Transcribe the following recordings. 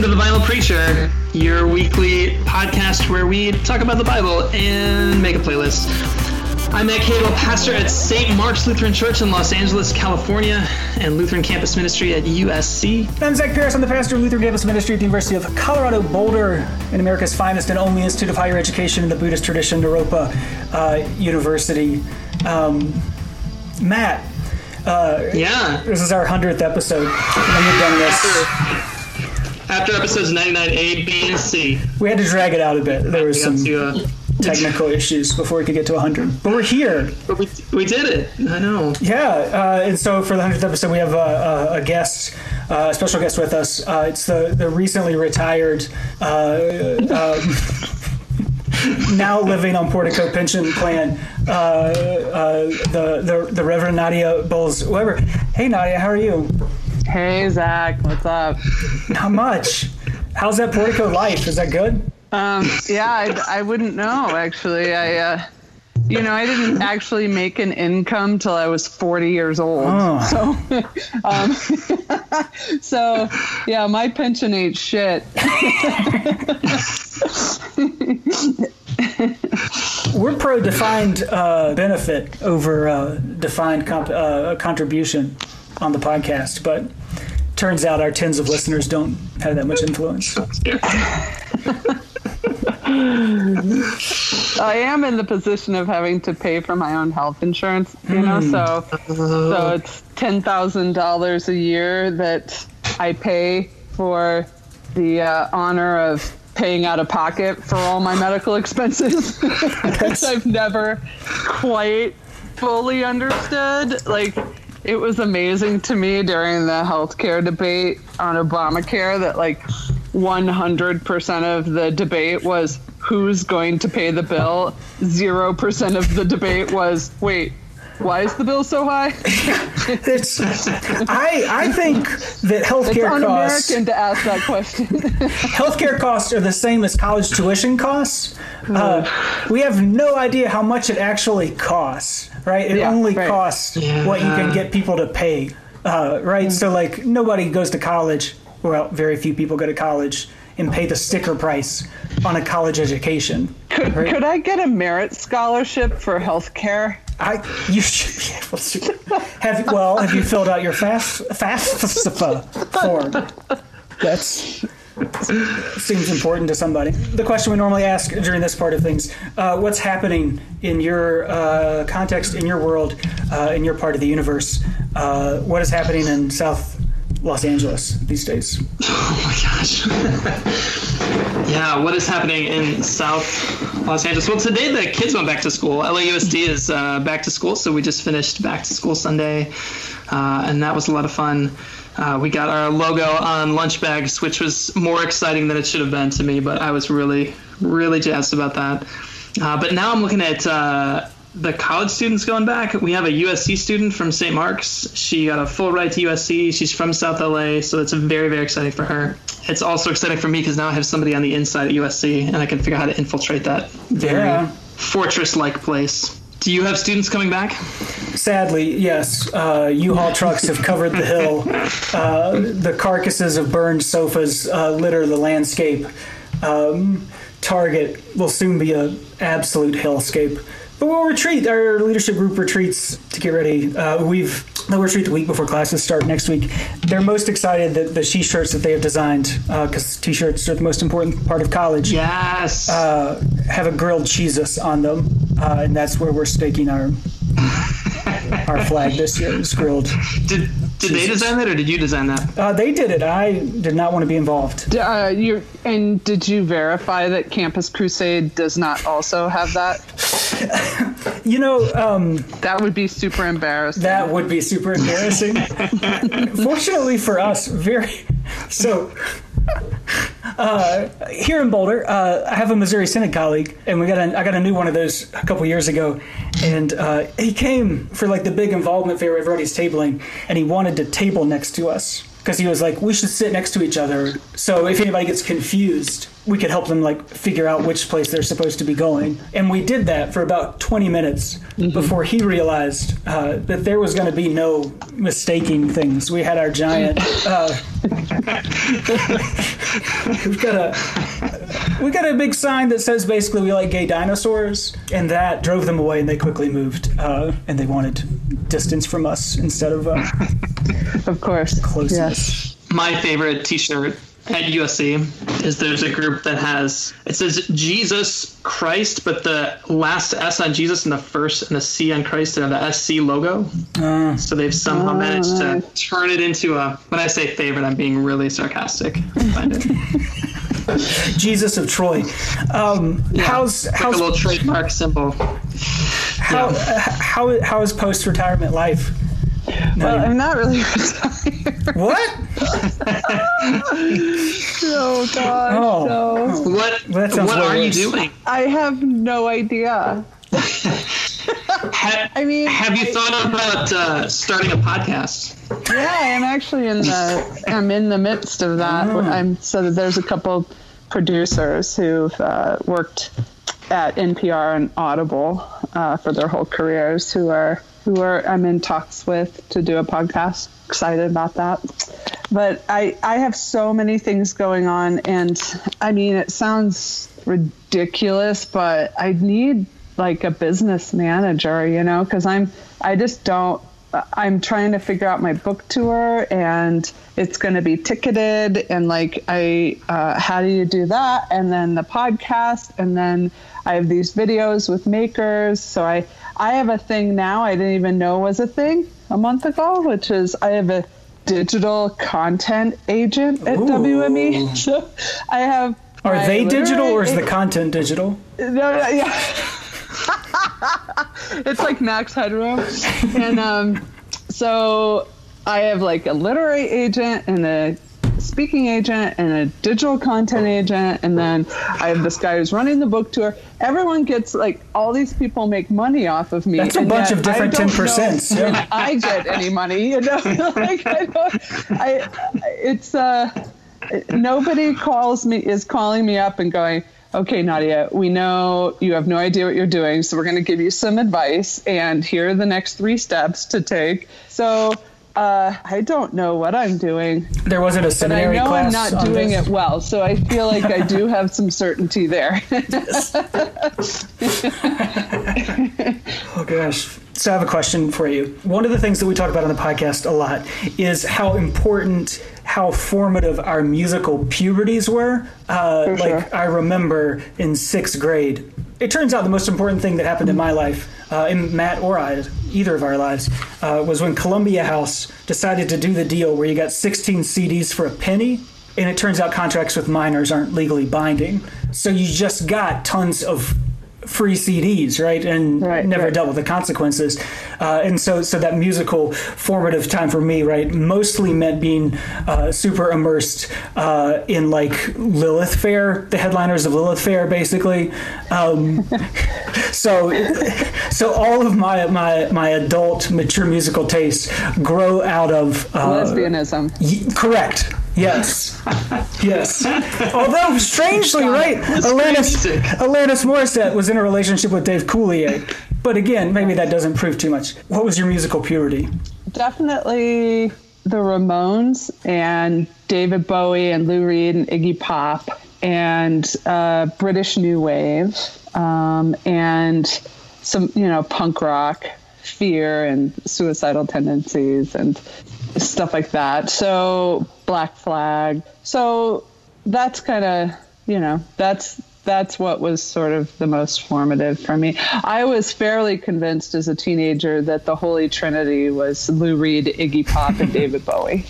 Welcome to The Vinyl Preacher, your weekly podcast where we talk about the Bible and make a playlist. I'm Matt Cable, pastor at St. Mark's Lutheran Church in Los Angeles, California, and Lutheran Campus Ministry at USC. I'm Zach Pierce. I'm the pastor of Lutheran Campus Ministry at the University of Colorado Boulder, in America's finest and only institute of higher education in the Buddhist tradition, Naropa uh, University. Um, Matt, uh, Yeah. this is our 100th episode. And we've done this. After episodes 99A, B, and C, We had to drag it out a bit. There was some to, uh, technical issues before we could get to 100. But we're here. but we, we did it. I know. Yeah, uh, and so for the hundredth episode, we have a, a, a guest, uh, a special guest with us. Uh, it's the the recently retired, uh, um, now living on Portico pension plan, uh, uh, the, the the Reverend Nadia Bolz-Weber. Hey Nadia, how are you? Hey Zach, what's up? Not much. How's that Portico life? Is that good? Um, yeah, I, I wouldn't know actually. I, uh, you know, I didn't actually make an income till I was 40 years old. Oh. So, um, so yeah, my pension ain't shit. We're pro defined uh, benefit over uh, defined comp- uh, contribution on the podcast, but turns out our tens of listeners don't have that much influence. I am in the position of having to pay for my own health insurance, you know, so so it's ten thousand dollars a year that I pay for the uh, honor of paying out of pocket for all my medical expenses, which I've never quite fully understood. Like it was amazing to me during the healthcare debate on Obamacare that like 100% of the debate was who's going to pay the bill. 0% of the debate was wait, why is the bill so high? It's, I, I think that It's healthcare costs un-American to ask that question. healthcare costs are the same as college tuition costs. Uh, we have no idea how much it actually costs, right? It Yeah, only right. costs what you can get people to pay, uh, right? So like nobody goes to college. Well, very few people go to college and pay the sticker price on a college education. could, could I get a merit scholarship for healthcare? I you should be able to have well have you filled out your FAFSA form? That's seems important to somebody. The question we normally ask during this part of things: uh, What's happening in your uh, context, in your world, uh, in your part of the universe? Uh, what is happening in South Los Angeles these days? Oh my gosh. yeah, what is happening in South Los Angeles? Well, today the kids went back to school. LAUSD is uh, back to school, so we just finished back to school Sunday, uh, and that was a lot of fun. Uh, we got our logo on lunch bags, which was more exciting than it should have been to me, but I was really, really jazzed about that. Uh, but now I'm looking at uh, the college students going back. We have a USC student from St. Mark's. She got a full ride to USC. She's from South LA, so that's very, very exciting for her. It's also exciting for me because now I have somebody on the inside at USC, and I can figure out how to infiltrate that very Yeah. fortress-like place. Do you have students coming back? Sadly, yes. Uh, U-Haul trucks have covered the hill. Uh, the carcasses of burned sofas uh, litter the landscape. Um, Target will soon be an absolute hellscape. But we'll retreat. Our leadership group retreats to get ready. Uh, we've they'll retreat the week before classes start next week. They're most excited that the t-shirts that they have designed, because t-shirts are the most important part of college Yes. uh, have a grilled Jesus on them, uh, and that's where we're staking our our flag this year. Is grilled. did did they design that, or did you design that? Uh, they did it. I did not want to be involved. Uh, you and did you verify that Campus Crusade does not also have that? You know, um, That would be super embarrassing. that would be super embarrassing. Fortunately for us, very so. Uh, here in Boulder, uh, I have a Missouri Synod colleague, and we got a, I got a new one of those a couple years ago, and uh, he came for like the big involvement fair everybody's tabling, and he wanted to table next to us. because he was like, we should sit next to each other. So if anybody gets confused, we could help them like figure out which place they're supposed to be going. And we did that for about 20 minutes before he realized uh, that there was going to be no mistaking things. We had our giant. Uh, we've got a we got a big sign that says basically we like gay dinosaurs, and that drove them away, and they quickly moved, uh, and they wanted distance from us instead of uh, Of course. closeness. Yes. My favorite T-shirt at USC is there's a group that has it says Jesus Christ, but the last S on Jesus and the first and the C on Christ and the SC logo. so they've somehow managed to turn it into a. When I say favorite, I'm being really sarcastic. Find it. Jesus of Troy. Um, how's like a little trademark symbol. how, how how is post retirement life? Well, I'm not really retired. What? oh gosh. Oh. No. What what way are you doing? I have no idea. Ha- I mean, have you thought about uh, starting a podcast? Yeah, I'm actually in the I'm in the midst of that. I'm so that there's a couple producers who've uh, worked at NPR and Audible uh, for their whole careers who are who are I'm in talks with to do a podcast. Excited about that. But I I have so many things going on and I mean it sounds ridiculous, but I need like a business manager, you know, because I'm I just don't I'm trying to figure out my book tour and it's going to be ticketed and like I uh, how do you do that and then the podcast and then I have these videos with makers so I I have a thing now I didn't even know was a thing a month ago which is I have a digital content agent at Ooh. WME so I have Are they digital or is the content digital? no, no, yeah. it's like Max Headroom. And um, so I have like a literary agent and a speaking agent and a digital content agent. And then I have this guy who's running the book tour. Everyone gets like, all these people make money off of me. That's a bunch of different 10%. yeah. I get any money, you know? like, I don't, I, it's, uh, nobody calls me is calling me up and going okay nadia we know you have no idea what you're doing so we're going to give you some advice and here are the next three steps to take so uh, i don't know what i'm doing There wasn't a but I know class I'm not doing this? it well so i feel like i do have some certainty there Oh gosh. So I have a question for you. One of the things that we talk about on the podcast a lot is how important, how formative our musical puberties were. Uh, like sure. I remember in sixth grade. It turns out the most important thing that happened in my life, uh, in Matt or I, either of our lives, uh, was when Columbia House decided to do the deal where you got 16 CDs for a penny. And it turns out contracts with minors aren't legally binding. So you just got tons of free CDs, right? And Right, never right. dealt with the consequences. Uh, and so, so that musical formative time for me, right, mostly meant being uh, super immersed uh, in like Lilith Fair, the headliners of Lilith Fair, basically. Um, so, so all of my my my adult mature musical tastes grow out of uh, lesbianism Y- correct. Yes. yes. Although strangely, right, Alanis. Alanis Morissette was in a relationship with Dave Coulier. But again, maybe that doesn't prove too much. What was your musical purity? definitely the Ramones and David Bowie and Lou Reed and Iggy Pop and uh, British New Wave um, and some, you know, punk rock, fear and suicidal tendencies and stuff like that. So Black Flag. So that's kind of, you know, that's that's what was sort of the most formative for me. I was fairly convinced as a teenager that the Holy Trinity was Lou Reed, Iggy Pop, and David Bowie.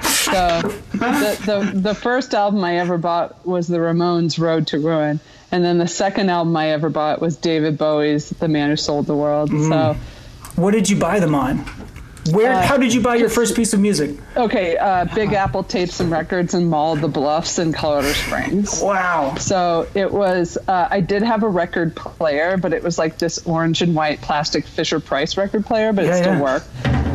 So the, the the first album I ever bought was the Ramones' Road to Ruin, and then the second album I ever bought was David Bowie's The Man Who Sold the World. So mm. What did you buy them on? Where? Uh, how did you buy your first piece of music? okay, uh, Big Apple tapes and records in Mall of the Bluffs in Colorado Springs. Wow. So it was. Uh, I did have a record player, but it was like this orange and white plastic Fisher Price record player, but Yeah, it still yeah. worked.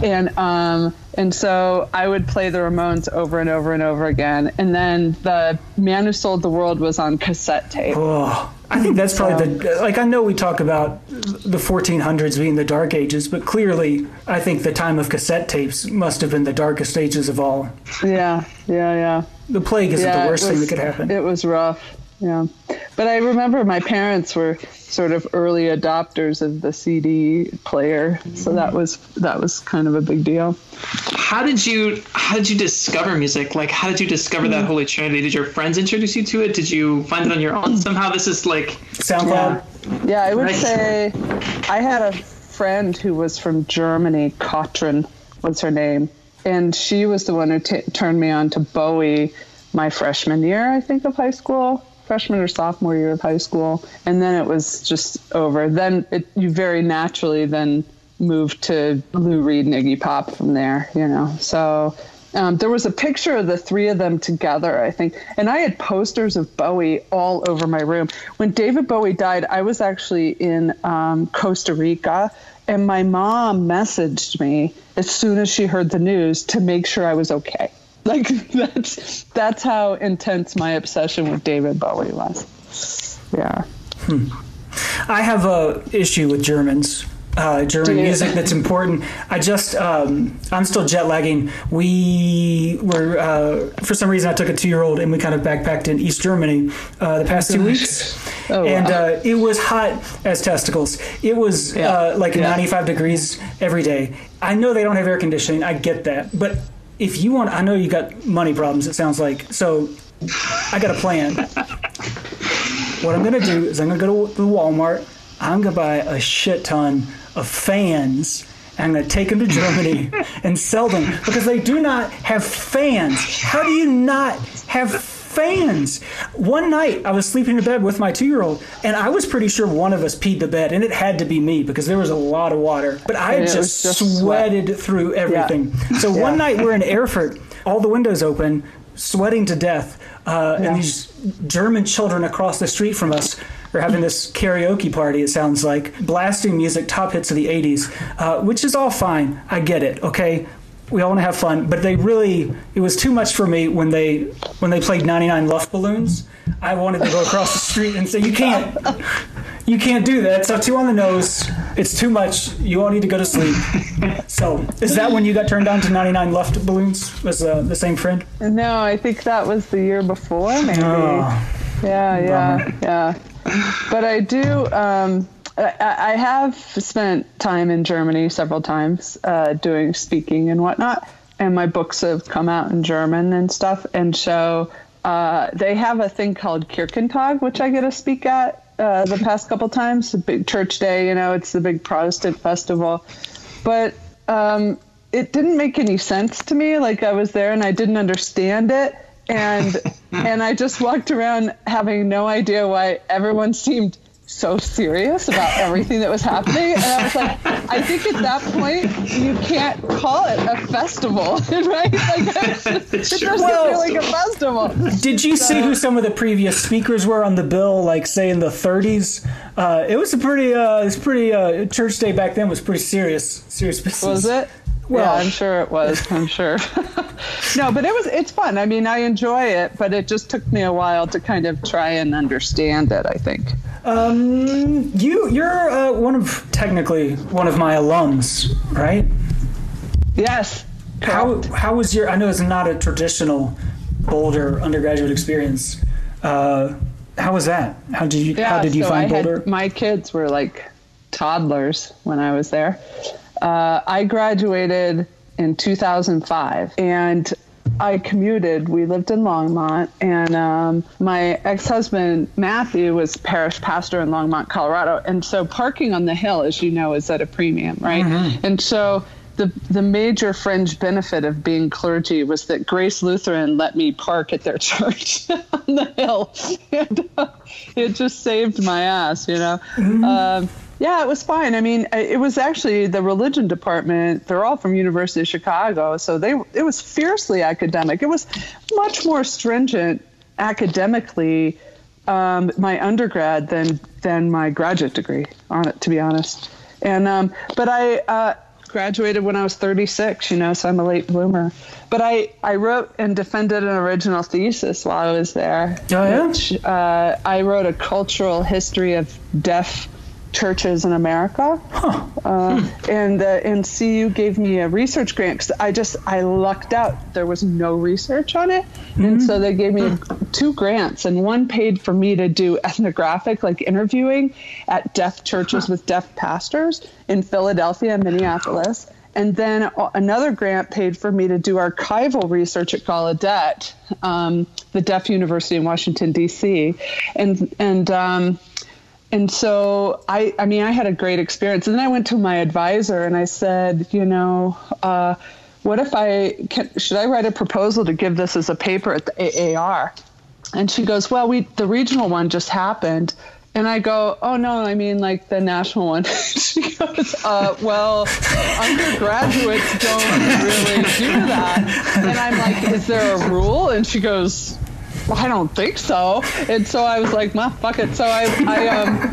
And um, And so I would play the Ramones over and over and over again. And then the Man Who Sold the World was on cassette tape. Oh, I think that's probably the like I know we talk about the 1400s being the dark ages, but clearly I think the time of cassette tapes must have been the darkest ages of all. Yeah, yeah, yeah. The plague isn't yeah, the worst was, thing that could happen. It was rough. Yeah. But I remember my parents were sort of early adopters of the CD player, so that was that was kind of a big deal. How did you how did you discover music? Like how did you discover that hmm. Holy Trinity? Did your friends introduce you to it? Did you find it on your own somehow? This is like SoundCloud. Yeah, yeah I would Right. say I had a friend who was from Germany, Katrin was her name, and she was the one who t- turned me on to Bowie my freshman year, I think, of high school, freshman or sophomore year of high school, and then it was just over. Then it, you very naturally then moved to Lou Reed and Iggy Pop from there, you know. So um, there was a picture of the three of them together, I think, and I had posters of Bowie all over my room. When David Bowie died, I was actually in um, Costa Rica, and my mom messaged me as soon as she heard the news to make sure I was okay. Like that's that's how intense my obsession with David Bowie was. Yeah. I have a issue with Germans. Uh, German music that's important. I just, um, I'm still jet lagging. We were, uh, for some reason, I took a two year old and we kind of backpacked in East Germany uh, the past two weeks. Oh, and wow. uh, it was hot as testicles. It was Yeah. uh, like Yeah. 95 degrees every day. I know they don't have air conditioning. I get that. But if you want, I know you got money problems, it sounds like. So I got a plan. What I'm gonna do is I'm gonna go to the Walmart. I'm gonna buy a shit ton of fans. I'm gonna take them to Germany and sell them because they do not have fans. How do you not have fans? One night I was sleeping in bed with my two-year-old, and I was pretty sure one of us peed the bed, and it had to be me because there was a lot of water. But I just, just sweated through everything. So one night we're in Erfurt, all the windows open, sweating to death, uh, Yeah. and these German children across the street from us are having this karaoke party. It sounds like blasting music, top hits of the '80s, uh, which is all fine. I get it. Okay, we all want to have fun, but they really it was too much for me when they when they played 99 Luftballons. I wanted to go across the street and say, "You can't, you can't do that. It's too on the nose. It's too much. You all need to go to sleep." So, is that when you got turned on to 99 Luftballons? Was uh, the same friend? No, I think that was the year before, maybe. Oh. Yeah, yeah, yeah. But I do. Um, I, I have spent time in Germany several times uh, doing speaking and whatnot, and my books have come out in German and stuff. And so uh, they have a thing called Kirchentag, which I get to speak at uh, the past couple times. A big church day, you know, it's the big Protestant festival. But um, it didn't make any sense to me. Like I was there and I didn't understand it and and I just walked around having no idea why everyone seemed so serious about everything that was happening. And I was like, I think at that point you can't call it a festival, right? Like it's just, it doesn't Well- feel like a festival. Did you see who some of the previous speakers were on the bill? Like, say in the 30s, uh, it was a pretty, uh, it's pretty. Uh, church day back then was pretty serious, serious business. Was it? Well- yeah, I'm sure it was. I'm sure. no, but it was. It's fun. I mean, I enjoy it, but it just took me a while to kind of try and understand it. I think. Um, you, you're uh, one of technically one of my alums, right? Yes. How correct. how was your? I know it's not a traditional Boulder undergraduate experience. Uh, how was that? How did you how did you so find I Boulder? Had, my kids were like toddlers when I was there. Uh, I graduated in 2005 and I commuted. We lived in Longmont, and um, my ex husband, Matthew, was parish pastor in Longmont, Colorado. And so parking on the hill, as you know, is at a premium, right? Mm-hmm. And so the, the major fringe benefit of being clergy was that Grace Lutheran let me park at their church on the hill. And, uh, it just saved my ass, you know. Um, yeah, it was fine. I mean, it was actually the religion department. They're all from University of Chicago, so they it was fiercely academic. It was much more stringent academically um, my undergrad than than my graduate degree on it, to be honest. And um, but I uh, graduated when I was 36, you know, so I'm a late bloomer. But I, I wrote and defended an original thesis while I was there. Oh, yeah? Which, uh, I wrote a cultural history of deaf churches in America. Uh, and uh, and CU gave me a research grant because I just I lucked out. There was no research on it, and so they gave me two grants, and one paid for me to do ethnographic like interviewing at deaf churches with deaf pastors in Philadelphia and Minneapolis. And then another grant paid for me to do archival research at Gallaudet, um, the Deaf University in Washington D.C. And and um, and so I, I mean, I had a great experience. And then I went to my advisor and I said, you know, uh, what if I can, should I write a proposal to give this as a paper at the AAR? And she goes, well, we the regional one just happened. And I go, oh no, I mean like the national one. she goes, uh, well, undergraduates don't really do that. And I'm like, is there a rule? And she goes, I don't think so. And so I was like, well, fuck it. So I, I, um,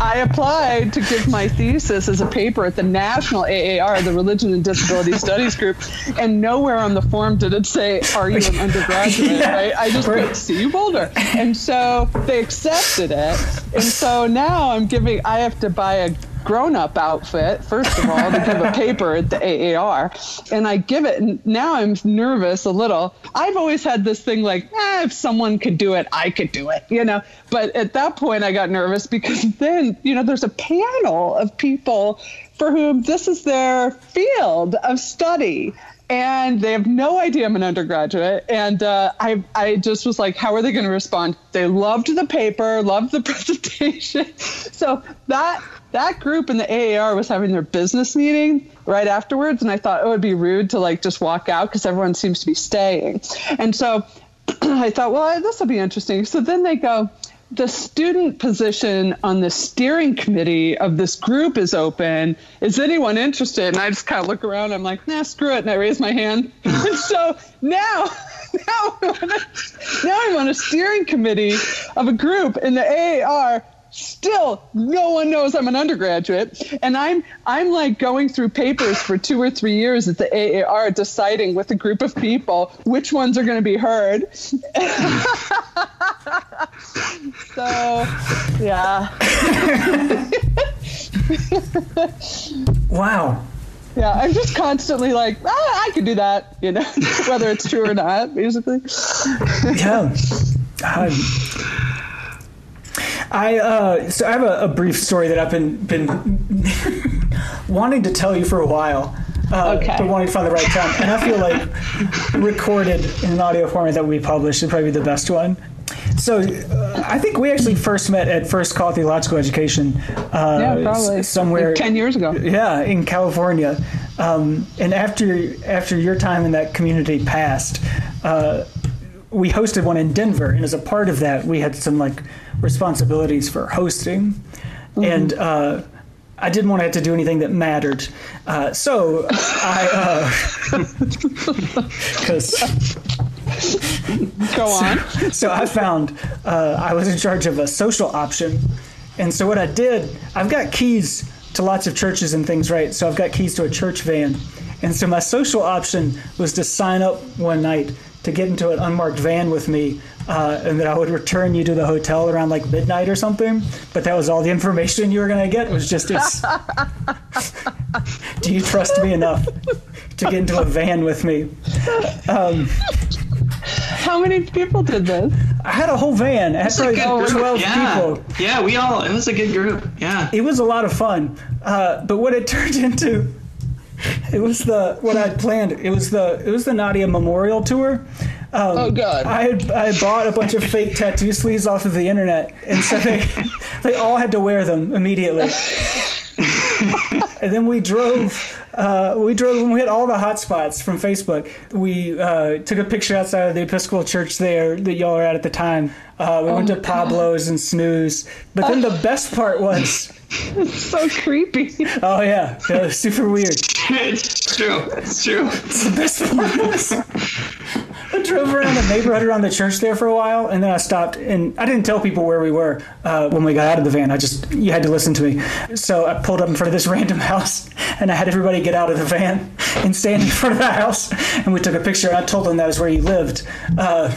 I applied to give my thesis as a paper at the National AAR, the Religion and Disability Studies Group, and nowhere on the form did it say, "Are you an undergraduate?" Yeah. Right? I just put "CU Boulder," and so they accepted it. And so now I'm giving. I have to buy a grown-up outfit first of all to give a paper at the AAR, and I give it. And now I'm nervous a little. I've always had this thing like, eh, if someone could do it, I could do it, you know. But at that point, I got nervous because then, you know, there's a panel of people for whom this is their field of study and they have no idea I'm an undergraduate. And uh, I, I just was like, how are they going to respond? They loved the paper, loved the presentation. so that that group in the AAR was having their business meeting right afterwards, and I thought it would be rude to like just walk out because everyone seems to be staying. And so I thought, well, this will be interesting. So then they go. The student position on the steering committee of this group is open. Is anyone interested? And I just kind of look around. I'm like, nah, screw it. And I raise my hand. and so now, now, now I'm on a steering committee of a group in the AAR still no one knows I'm an undergraduate and I'm I'm like going through papers for 2 or 3 years at the AAR deciding with a group of people which ones are going to be heard so yeah Wow. yeah I'm just constantly like ah, I could do that you know whether it's true or not basically Yeah. Um, I uh, so I have a, a brief story that I've been been wanting to tell you for a while. Uh, Okay. But wanting to find the right time, and I feel like recorded in an audio format that we published is probably be the best one. So uh, I think we actually first met at First Call Theological Education. Uh, yeah probably somewhere like 10 years ago yeah, in California. Um, and after after your time in that community passed, uh, we hosted one in Denver, and as a part of that, we had some like responsibilities for hosting, and uh, I didn't want to have to do anything that mattered. Uh, so I, because go on. so I found uh, I was in charge of a social option, and so what I did, I've got keys to lots of churches and things, right? So I've got keys to a church van, and so my social option was to sign up one night to get into an unmarked van with me, uh, and that I would return you to the hotel around like midnight or something. But that was all the information you were gonna get. It was just, it's, do you trust me enough to get into a van with me? how many people did this I had a whole van. I had probably good twelve yeah. people. Yeah, we all. It was a good group. Yeah. it was a lot of fun. Uh, but what it turned into, it was the what I'd planned. It was the it was the Nadia Memorial Tour. Um, Oh, God. I had I bought a bunch of fake tattoo sleeves off of the internet, and so they they all had to wear them immediately. and then we drove. Uh, we drove and we had all the hot spots from Facebook. We uh, took a picture outside of the Episcopal church there that y'all were at at the time. Uh, we went to Pablo's and Snooze. But then the best part was so creepy Oh yeah, that was super weird. it's true. It's true. The best part was I drove around the neighborhood around the church there for a while, and then I stopped. And I didn't tell people where we were uh, when we got out of the van. I just you had to listen to me. So I pulled up in front of this random house, and I had everybody get out of the van and stand in front of the house, and we took a picture. And I told them that was where you lived. Uh,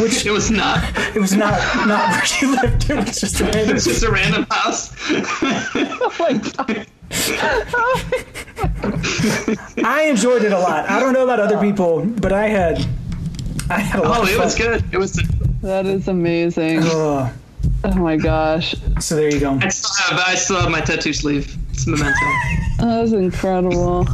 which it was not. It was not not where you lived. It was just a random. It's just a random house. oh my god. I enjoyed it a lot. I don't know about other people, but I had I had a lot Oh, of it was good. It was. That is amazing. Ugh. Oh my gosh. so there you go. I still have. I still have my tattoo sleeve. It's a memento. That was incredible.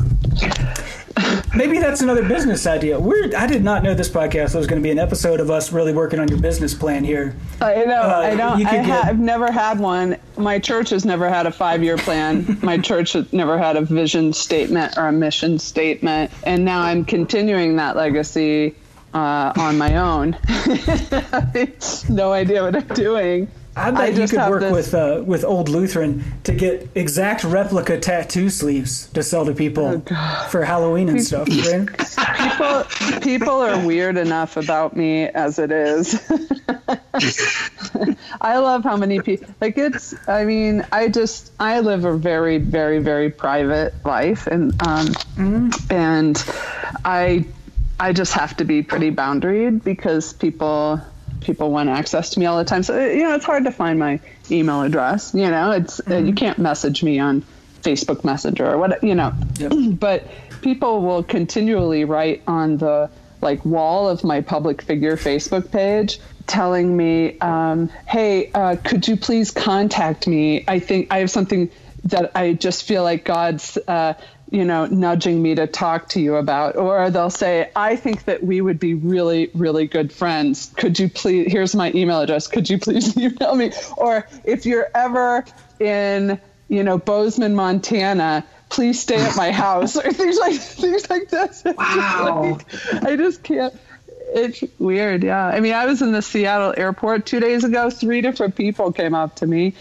Maybe that's another business idea. We're, I did not know this podcast was going to be an episode of us really working on your business plan here. I know. Uh, I don't. you I could ha- get- I've never had one. My church has never had a five-year plan. My church has never had a vision statement or a mission statement, and now I'm continuing that legacy uh, on my own. no idea what I'm doing. I bet I you could work this- with uh, with Old Lutheran to get exact replica tattoo sleeves to sell to people Oh, for Halloween and stuff. Right? people people are weird enough about me as it is. I love how many people like it's I mean, I just I live a very very very private life and um and I I just have to be pretty boundaried because people people want access to me all the time. So you know, it's hard to find my email address, you know. It's uh, you can't message me on Facebook Messenger or what, you know. Yep. But people will continually write on the like wall of my public figure Facebook page telling me, um, "Hey, uh, could you please contact me? I think I have something that I just feel like God's." Uh, you know, nudging me to talk to you about, or they'll say, I think that we would be really, really good friends. Could you please, here's my email address. Could you please email me? Or if you're ever in, you know, Bozeman, Montana, please stay at my house or things like, things like that. Wow. I just can't. It's weird, yeah. I mean, I was in the Seattle airport two days ago. Three different people came up to me,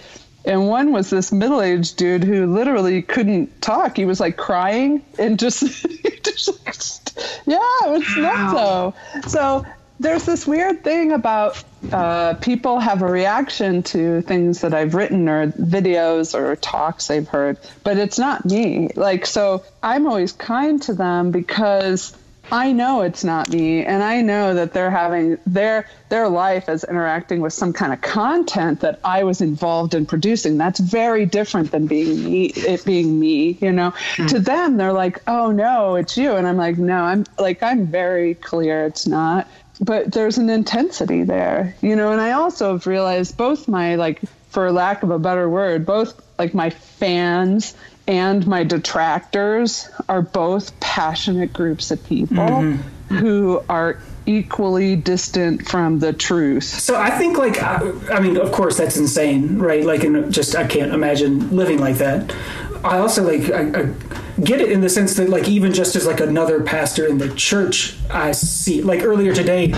and one was this middle-aged dude who literally couldn't talk. He was like crying and just, just yeah, it was Wow. nuts. So there's this weird thing about uh, people have a reaction to things that I've written or videos or talks they've heard, but it's not me. Like, so I'm always kind to them because I know it's not me, and I know that they're having their their life as interacting with some kind of content that I was involved in producing. That's very different than being me. It being me, you know. Hmm. To them, they're like, "Oh no, it's you," and I'm like, "No, I'm like I'm very clear it's not." But there's an intensity there, you know. And I also have realized both my like, for lack of a better word, both like my fans and my detractors are both passionate groups of people who are equally distant from the truth. So I think, like, I, I mean, of course, that's insane, right? Like, and just I can't imagine living like that. I also like I, I get it in the sense that, like, even just as like another pastor in the church, I see. Like earlier today,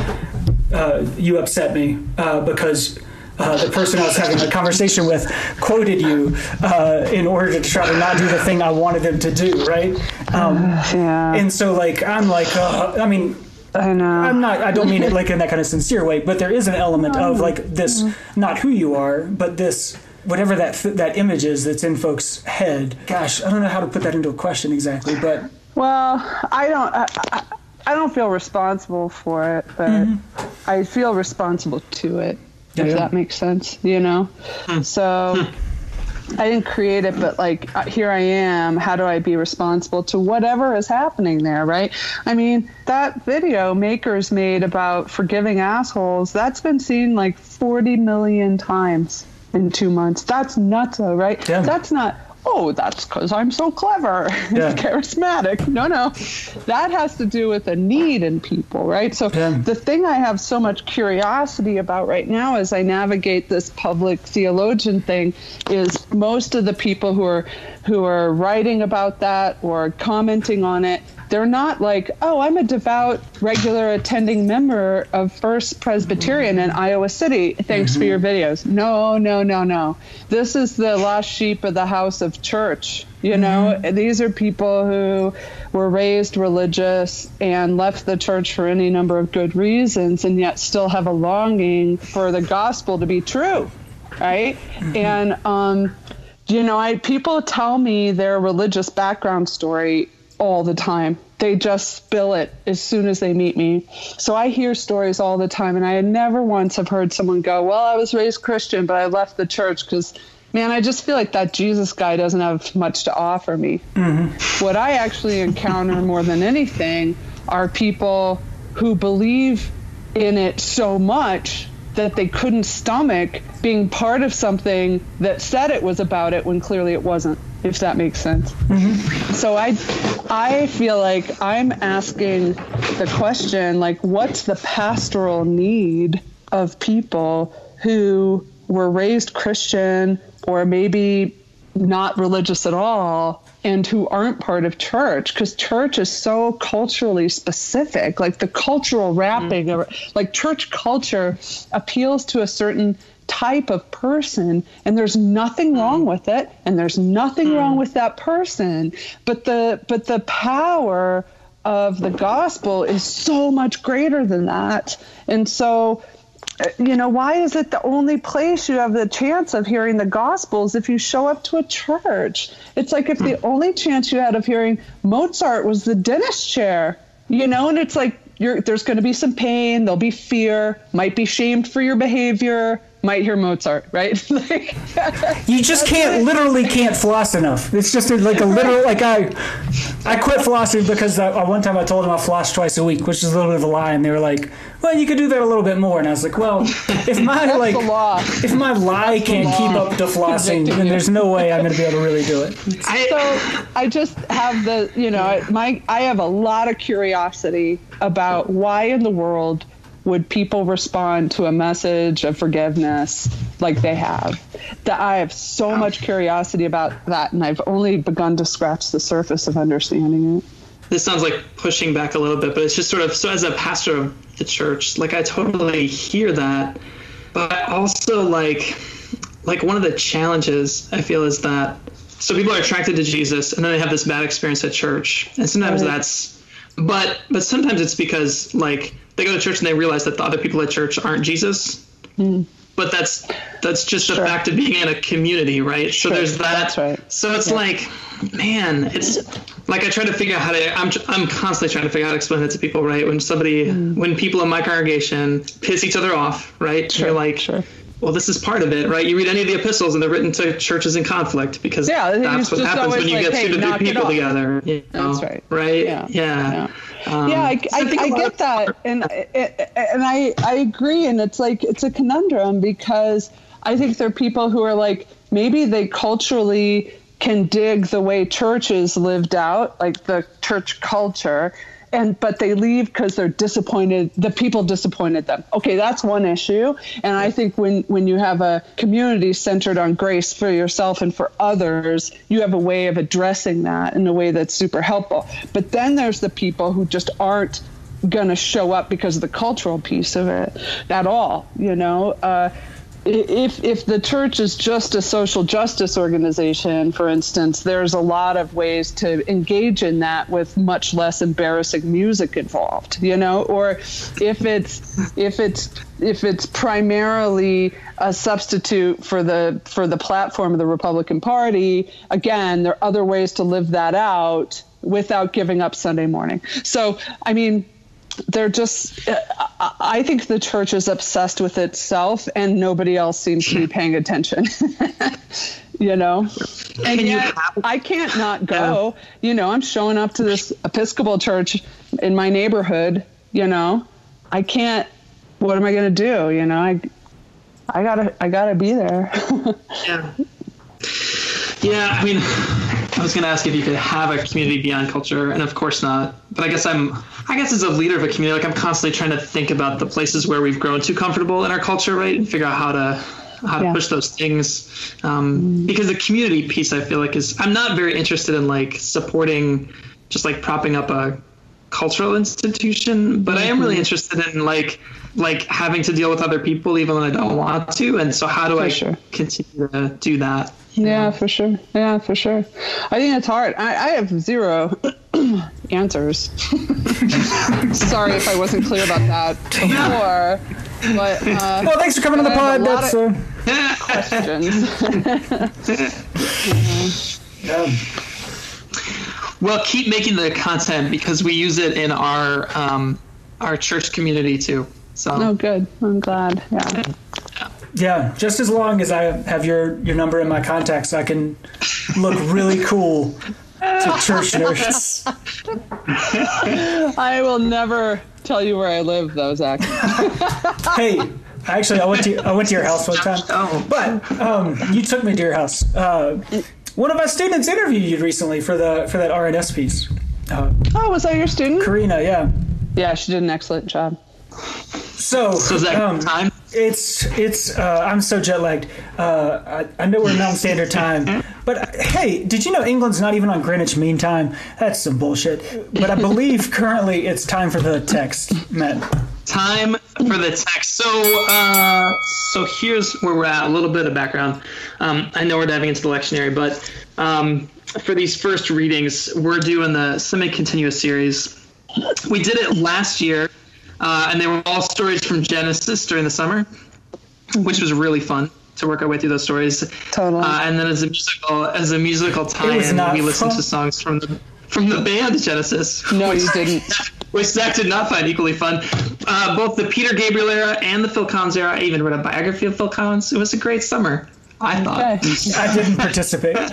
uh, you upset me uh, because. Uh, the person I was having a conversation with quoted you uh, in order to try to not do the thing I wanted them to do, right? Um, Yeah, and so, like, I'm like, uh, I mean, I know. I'm not. I don't mean it like in that kind of sincere way, but there is an element of like this, not who you are, but this whatever that that image is that's in folks' head. Gosh, I don't know how to put that into a question exactly, but Well, I don't. I, I, I don't feel responsible for it, but I feel responsible to it. If Yeah. that makes sense, you know. So I didn't create it, but like uh, here I am. How do I be responsible to whatever is happening there, right? I mean, that video makers made about forgiving assholes. That's been seen like 40 million times in two months. That's nuts, though, right? Yeah. That's not oh, that's because I'm so clever, Yeah. charismatic. No, no, that has to do with a need in people, right? So Yeah. the thing I have so much curiosity about right now as I navigate this public theologian thing is most of the people who are who are writing about that or commenting on it they're not like, oh, I'm a devout, regular attending member of First Presbyterian in Iowa City. Thanks for mm-hmm. your videos. No, no, no, no. This is the lost sheep of the house of church. You know, mm-hmm. these are people who were raised religious and left the church for any number of good reasons, and yet still have a longing for the gospel to be true, right? Mm-hmm. And um, you know, I people tell me their religious background story all the time. They just spill it as soon as they meet me. So I hear stories all the time, and I never once have heard someone go, "Well, I was raised Christian, but I left the church because." Man, I just feel like that Jesus guy doesn't have much to offer me. Mm-hmm. What I actually encounter more than anything are people who believe in it so much that they couldn't stomach being part of something that said it was about it when clearly it wasn't if that makes sense mm-hmm. so i i feel like i'm asking the question like what's the pastoral need of people who were raised christian or maybe not religious at all and who aren't part of church because church is so culturally specific like the cultural wrapping mm-hmm. like church culture appeals to a certain type of person and there's nothing mm-hmm. wrong with it and there's nothing mm-hmm. wrong with that person but the but the power of the gospel is so much greater than that and so you know, why is it the only place you have the chance of hearing the Gospels if you show up to a church? It's like if the hmm. only chance you had of hearing Mozart was the dentist chair, you know, and it's like there's going to be some pain, there'll be fear, might be shamed for your behavior, might hear Mozart, right? like, you just can't literally can't floss enough. It's just like a literal like I I quit flossing because I, uh, one time I told them I floss twice a week, which is a little bit of a lie, and they were like, "Well, you could do that a little bit more." And I was like, "Well, if my like if my lie That's can't keep up to flossing, then there's no way I'm going to be able to really do it." so I just have the you know my I have a lot of curiosity about why in the world would people respond to a message of forgiveness like they have? That I have so much curiosity about that, and I've only begun to scratch the surface of understanding it. This sounds like pushing back a little bit, but it's just sort of so as a pastor of the church, like I totally hear that, but also like like one of the challenges I feel is that so people are attracted to Jesus and then they have this bad experience at church, and sometimes right. that's but but sometimes it's because like they go to church and they realize that the other people at church aren't Jesus. Mm. But that's that's just sure. the fact of being in a community, right? Sure. So there's that. Right. So it's yeah. like, man, it's like I try to figure out how to. I'm I'm constantly trying to figure out how to explain it to people, right? When somebody, mm. when people in my congregation piss each other off, right? Sure. You're like, sure well, this is part of it, right? You read any of the epistles, and they're written to churches in conflict because yeah, that's what happens when you like, get hey, two to three people together. You know, that's right. Right? Yeah. Yeah. Yeah, um, yeah I, I, I get that, and and I I agree, and it's like it's a conundrum because I think there are people who are like maybe they culturally can dig the way churches lived out, like the church culture and but they leave because they're disappointed the people disappointed them. Okay that's one issue and i think when when you have a community centered on grace for yourself and for others you have a way of addressing that in a way that's super helpful. But then there's the people who just aren't going to show up because of the cultural piece of it at all you know? Uh, if if the church is just a social justice organization, for instance, there's a lot of ways to engage in that with much less embarrassing music involved, you know. Or if it's if it's if it's primarily a substitute for the for the platform of the Republican Party, again, there are other ways to live that out without giving up Sunday morning. So, I mean they're just uh, i think the church is obsessed with itself and nobody else seems to be paying attention. You know? And yet i can't not go. You know i'm showing up to this episcopal church in my neighborhood you know? I can't what am i going to do? You know i i gotta i gotta be there. Yeah. Yeah i mean I was going to ask if you could have a community beyond culture, and of course not. But I guess I'm, I guess as a leader of a community, like I'm constantly trying to think about the places where we've grown too comfortable in our culture, right, and figure out how to how to yeah. push those things. Um. Because the community piece, I feel like is I'm not very interested in like supporting, just like propping up a cultural institution, but I am really interested in like like having to deal with other people even when I don't want to. And so how do For I sure. continue to do that? Yeah, for sure. Yeah, for sure. I think it's hard. I, I have zero answers. Sorry if I wasn't clear about that before. But uh, Well, thanks for coming to the pod. a That's of- uh, questions. yeah. Well, keep making the content because we use it in our um, our church community too. So oh, good. I'm glad. Yeah. Yeah, just as long as I have your your number in my contacts, I can look really cool to church nerds. I will never tell you where I live, though, Zach. Hey, actually, I went to I went to your house one time, Oh. but um, you took me to your house. Uh, one of my students interviewed you recently for the for that RNS piece. Uh, Oh, was that your student? Karina, yeah. Yeah, she did an excellent job. So, So is that um, time? It's it's. Uh, I'm so jet lagged. Uh, I, I know we're Mountain Standard Time, but uh, hey, did you know England's not even on Greenwich Mean Time? That's some bullshit. But I believe currently it's time for the text, Matt. Time for the text. So, uh, so here's where we're at. A little bit of background. Um, I know we're diving into the lectionary, but um, for these first readings, we're doing the semi-continuous series. We did it last year, uh, and they were all stories from Genesis during the summer, which was really fun to work our way through those stories. Totally. Uh, and then as a musical, as a musical tie-in, we listened to songs from the from the band Genesis. No, you didn't. which Zach did not find equally fun. Uh, both the Peter Gabriel era and the Phil Collins era. I even read a biography of Phil Collins. It was a great summer. I thought. Okay. I didn't participate.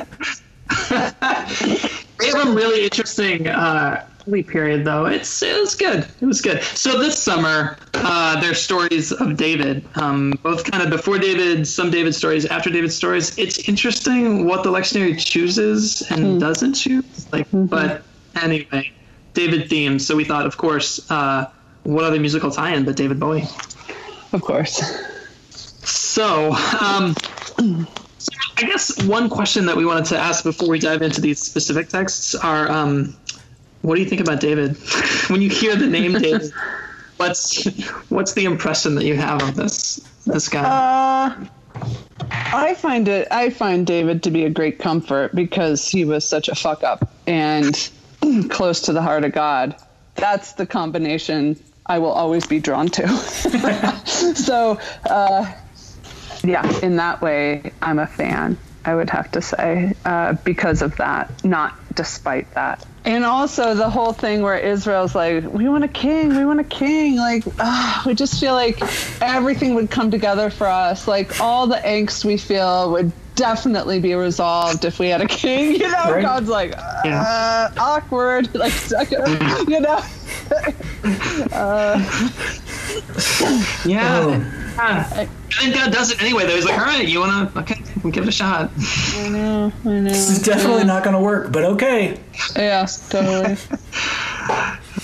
They have a really interesting uh, early period, though. It's it was good. It was good. So this summer, uh, there's stories of David, um, both kind of before David, some David stories, after David stories. It's interesting what the lectionary chooses and doesn't choose. Like, but anyway, David themes. So we thought, of course, uh, what other musical tie-in but David Bowie? Of course. So, um, I guess one question that we wanted to ask before we dive into these specific texts are, um, what do you think about David? when you hear the name David, what's what's the impression that you have of this this guy? Uh, I find it. I find David to be a great comfort because he was such a fuck up and close to the heart of God. That's the combination I will always be drawn to. so, uh, yeah, in that way, I'm a fan. I would have to say uh, because of that, not despite that. And also the whole thing where Israel's like, we want a king, we want a king. Like, ah, we just feel like everything would come together for us. Like all the angst we feel would definitely be resolved if we had a king. You know, Right. God's like, uh, awkward, like, you know. yeah. Oh. I think God does it anyway. Though he's like, all right, you wanna? Okay, we'll give it a shot. I know, I know. This is definitely not going to work, but okay. Yeah, totally.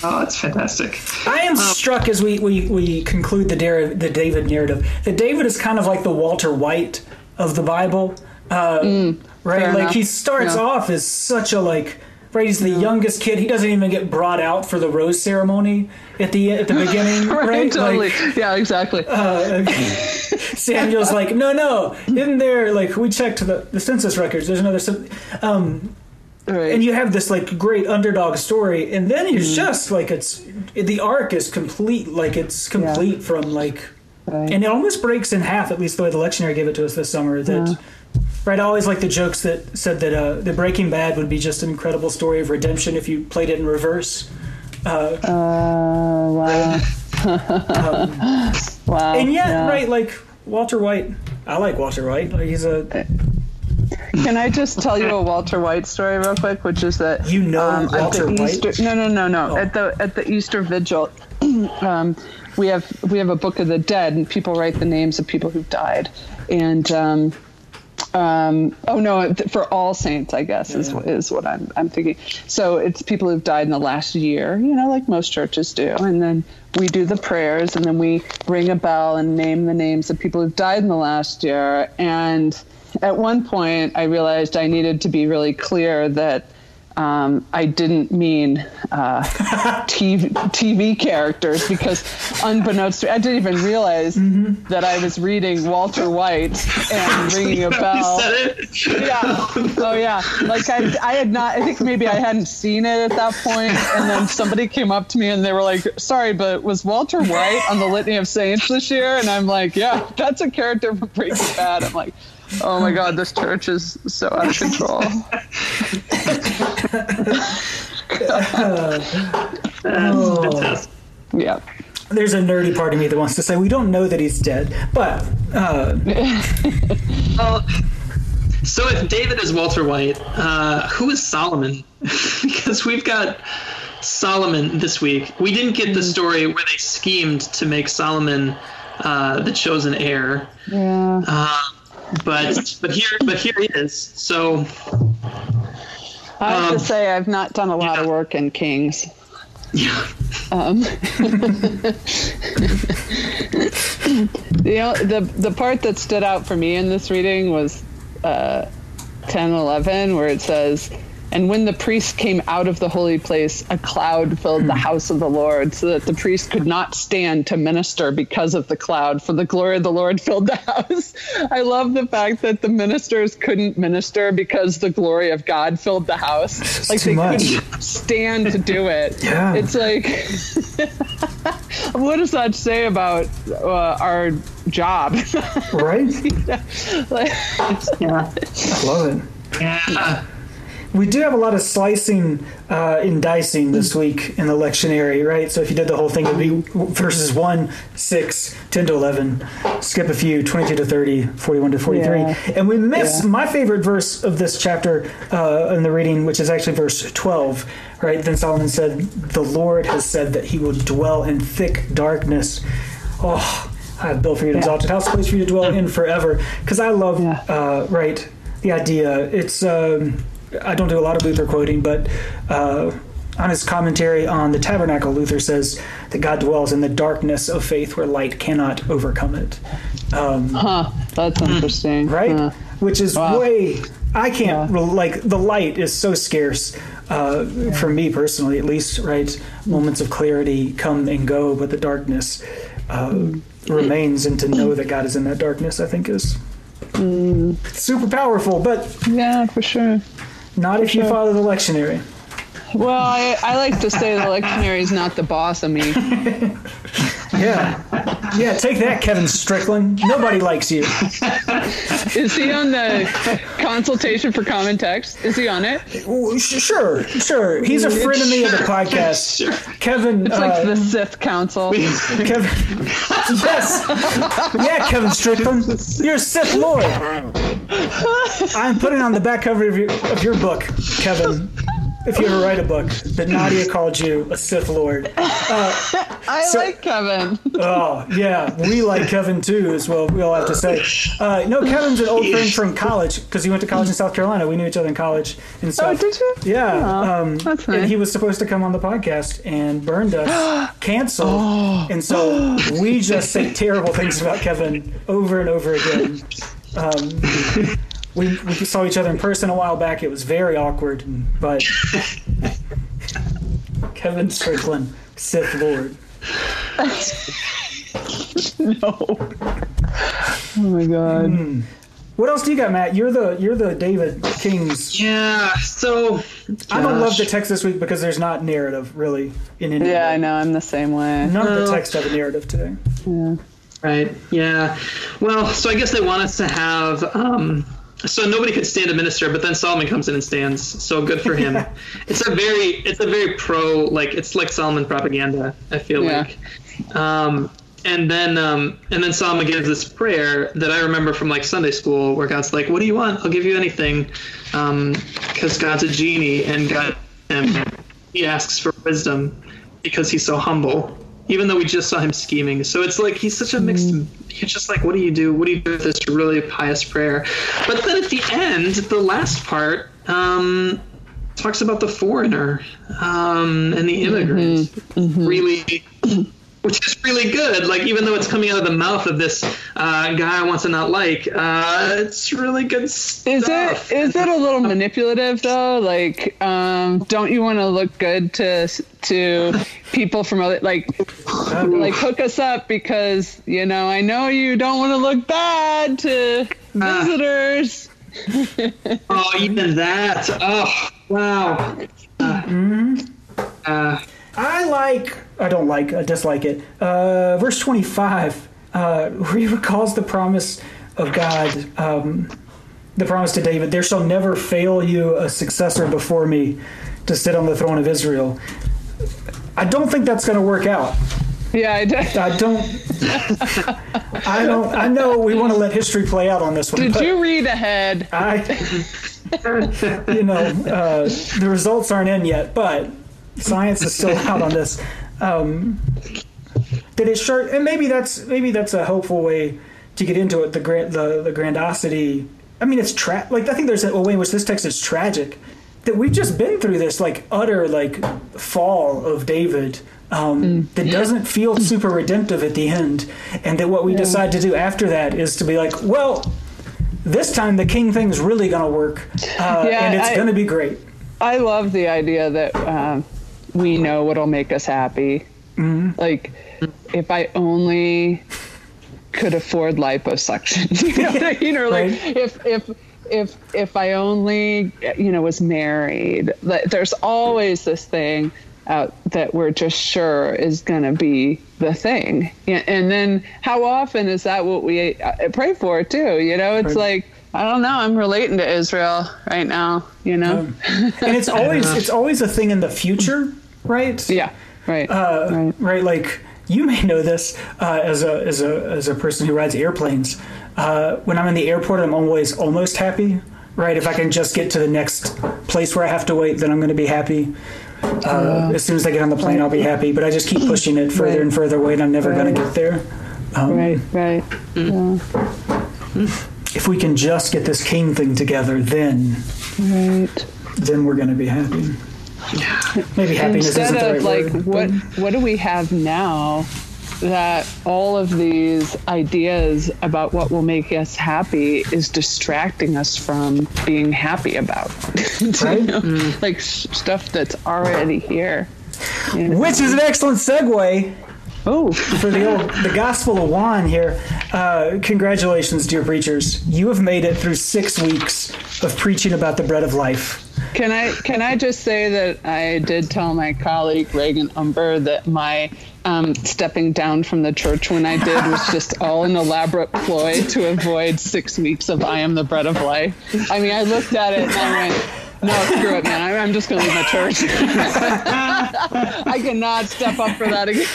Oh, that's fantastic. I am struck as we, we, we conclude the, Dar- the David narrative that David is kind of like the Walter White of the Bible, uh, right? Mm, fair Like enough. he starts Yeah. off as such a like, right? He's the youngest kid. He doesn't even get brought out for the rose ceremony at the at the beginning, right? right, totally. Like, yeah, exactly. uh, Samuel's like, no, no, isn't there like we checked the, the census records? There's another, um, right. and you have this like great underdog story, and then Mm. it's just like it's the arc is complete, like it's complete from like, Right. and it almost breaks in half. At least the way the lectionary gave it to us this summer. That right, I always like the jokes that said that uh, the Breaking Bad would be just an incredible story of redemption if you played it in reverse. Uh, Oh wow. wow. and yet, yeah. right, like Walter White. I like Walter White. Like he's a Can I just tell you a Walter White story real quick, which is that You know at Walter the White? Easter, No, no, no, no. Oh. At the at the Easter Vigil, um, we have we have a Book of the Dead, and people write the names of people who've died, and. Um, um, oh no, for all saints, I guess is is what I'm I'm thinking. So it's people who've died in the last year, you know, like most churches do, and then we do the prayers, and then we ring a bell and name the names of people who've died in the last year. And at one point, I realized I needed to be really clear that um, I didn't mean uh, TV, TV characters because, unbeknownst to I didn't even realize mm-hmm. that I was reading Walter White and ringing a bell. Yeah. Oh yeah. Like I, I had not. I think maybe I hadn't seen it at that point, and then somebody came up to me and they were like, "Sorry, but was Walter White on the Litany of Saints this year?" And I'm like, "Yeah, that's a character from Breaking Bad." I'm like. Oh my God, this church is so out of control. oh. Yeah. There's a nerdy part of me that wants to say we don't know that he's dead, but. Uh... well, so if David is Walter White, uh, who is Solomon? because we've got Solomon this week. We didn't get the story where they schemed to make Solomon uh, the chosen heir. Yeah. Uh, but but here but here he is. So I have um, to say I've not done a lot yeah. of work in Kings. Yeah. Um, you know, the the part that stood out for me in this reading was uh, 10, 11, where it says, and when the priest came out of the holy place, a cloud filled the hmm. house of the Lord, so that the priest could not stand to minister because of the cloud, for the glory of the Lord filled the house. I love the fact that the ministers couldn't minister because the glory of God filled the house. It's like they much. couldn't stand to do it. yeah. It's like, what does that say about uh, our job? right? yeah. Like, yeah. I love it. Yeah we do have a lot of slicing uh, and dicing this week in the lectionary, right? So if you did the whole thing, it would be verses 1, 6, 10 to 11, skip a few, 22 to 30, 41 to 43. Yeah. And we miss yeah. my favorite verse of this chapter uh, in the reading, which is actually verse 12, right? Then Solomon said, The Lord has said that he will dwell in thick darkness. Oh, I have built for you an yeah. exalted house, place for you to dwell in forever. Because I love, uh, right, the idea. It's. Um, I don't do a lot of Luther quoting, but uh, on his commentary on the tabernacle, Luther says that God dwells in the darkness of faith where light cannot overcome it. Um, huh, that's interesting. Right? Huh. Which is wow. way, I can't, yeah. like, the light is so scarce uh, yeah. for me personally, at least, right? Moments of clarity come and go, but the darkness uh, mm. remains, and to know that God is in that darkness, I think, is. Mm. Super powerful, but yeah, for sure. Not if you follow the lectionary. Well, I, I like to say the lectionary is not the boss of me. yeah. Yeah, take that, Kevin Strickland. Nobody likes you. Is he on the consultation for common text? Is he on it? Sure, sure. He's a frenemy of the podcast. Kevin. It's like uh, the Sith Council. Kevin. Yes. Yeah, Kevin Strickland. You're a Sith Lord. I'm putting on the back cover of your, of your book, Kevin if you ever write a book, that Nadia called you a Sith Lord. Uh, I so, like Kevin. oh yeah, we like Kevin too, as well. We all have to say. Uh, no, Kevin's an old friend from college because he went to college in South Carolina. We knew each other in college and stuff. Oh, did you? Yeah. um, that's nice. And he was supposed to come on the podcast and burned us, canceled, oh. and so we just say terrible things about Kevin over and over again. Um, we, we saw each other in person a while back. It was very awkward, but Kevin Strickland, Sith Lord. no. Oh my god. Mm. What else do you got, Matt? You're the you're the David King's. Yeah. So Gosh. I don't love the text this week because there's not narrative really in any. Yeah, I know. I'm the same way. None of the text have a narrative today. Yeah. Right. Yeah. Well, so I guess they want us to have. Um, so nobody could stand a minister, but then Solomon comes in and stands. So good for him. it's a very, it's a very pro, like it's like Solomon propaganda. I feel yeah. like. Um, and then, um, and then Solomon gives this prayer that I remember from like Sunday school, where God's like, "What do you want? I'll give you anything," because um, God's a genie, and God, him, he asks for wisdom because he's so humble even though we just saw him scheming. So it's like he's such a mixed. Mm. He's just like, what do you do? What do you do with this really pious prayer? But then at the end, the last part um, talks about the foreigner um, and the immigrant. Mm-hmm. Mm-hmm. Really, which is really good. Like even though it's coming out of the mouth of this uh, guy I want to not like, uh, it's really good stuff. Is it is it a little manipulative though? Like, um, don't you want to look good to to people from other like like hook us up because you know I know you don't want to look bad to Uh. visitors. Oh, even that. Oh, wow. Uh, uh, I like, I don't like, I dislike it. Uh, verse 25, uh, where he recalls the promise of God, um, the promise to David, there shall never fail you a successor before me to sit on the throne of Israel. I don't think that's going to work out. Yeah, I did. I don't, I don't, I know we want to let history play out on this one. Did you read ahead? I, you know, uh, the results aren't in yet, but science is still out on this. Um, did it? And maybe that's maybe that's a hopeful way to get into it. The grand, the the grandiosity. I mean, it's tra- like I think there's a way in which this text is tragic. That we've just been through this like utter like fall of David. Um, that doesn't feel super redemptive at the end, and that what we decide to do after that is to be like, well, this time the king thing's really going to work, uh, Yeah, and it's I- going to be great. I love the idea that um, we know what'll make us happy. Mm-hmm. Like, if I only could afford liposuction, you know, what I mean? or like Right. if if if if I only you know was married. Like, there's always this thing out that we're just sure is going to be the thing. And then how often is that what we uh, pray for too? You know, it's Right. like I don't know. I'm relating to Israel right now. You know. and it's always it's always a thing in the future, right? Yeah, right. Uh, right. right. Like you may know this uh, as a as a as a person who rides airplanes. Uh, when I'm in the airport, I'm always almost happy. Right. If I can just get to the next place where I have to wait, then I'm going to be happy. Uh, as soon as I get on the plane, I'll be happy. But I just keep pushing it further Right. and further away, and I'm never going to get there. Um, Right, right. If we can just get this king thing together, then Right. then we're going to be happy. Maybe happiness Instead isn't the of right like word. what what do we have now that all of these ideas about what will make us happy is distracting us from being happy about Right? You know? like stuff that's already here. You know? Which is an excellent segue Oh, for the old the Gospel of Juan here. Uh, congratulations, dear preachers! You have made it through six weeks of preaching about the bread of life. Can I can I just say that I did tell my colleague Reagan Humber that my um, stepping down from the church when I did was just all an elaborate ploy to avoid six weeks of I am the bread of life. I mean, I looked at it and I went, no, screw it, man. I'm just going to leave my church. I cannot step up for that again.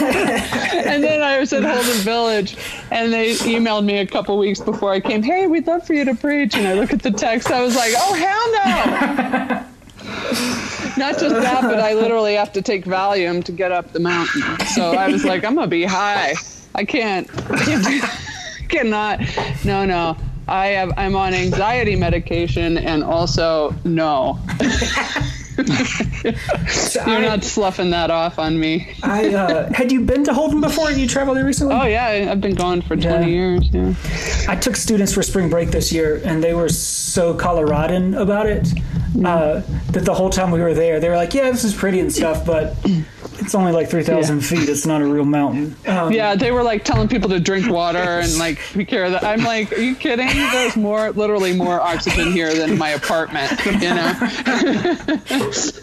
and then I was at Holden Village, and they emailed me a couple weeks before I came. Hey, we'd love for you to preach. And I look at the text. I was like, oh hell no! Not just that, but I literally have to take Valium to get up the mountain. So I was like, I'm gonna be high. I can't. I can't cannot. No, no. I have. I'm on anxiety medication, and also no. You're not sloughing that off on me. I uh, had you been to Holden before? You traveled there recently? Oh yeah, I- I've been gone for 20 Yeah. years. Yeah. I took students for spring break this year, and they were so Coloradan about it uh, that the whole time we were there, they were like, "Yeah, this is pretty and stuff, but it's only like three thousand feet. It's not a real mountain." Um, Yeah, they were like telling people to drink water and like be care that. I'm like, are you kidding? There's more, literally more oxygen here than my apartment, you know.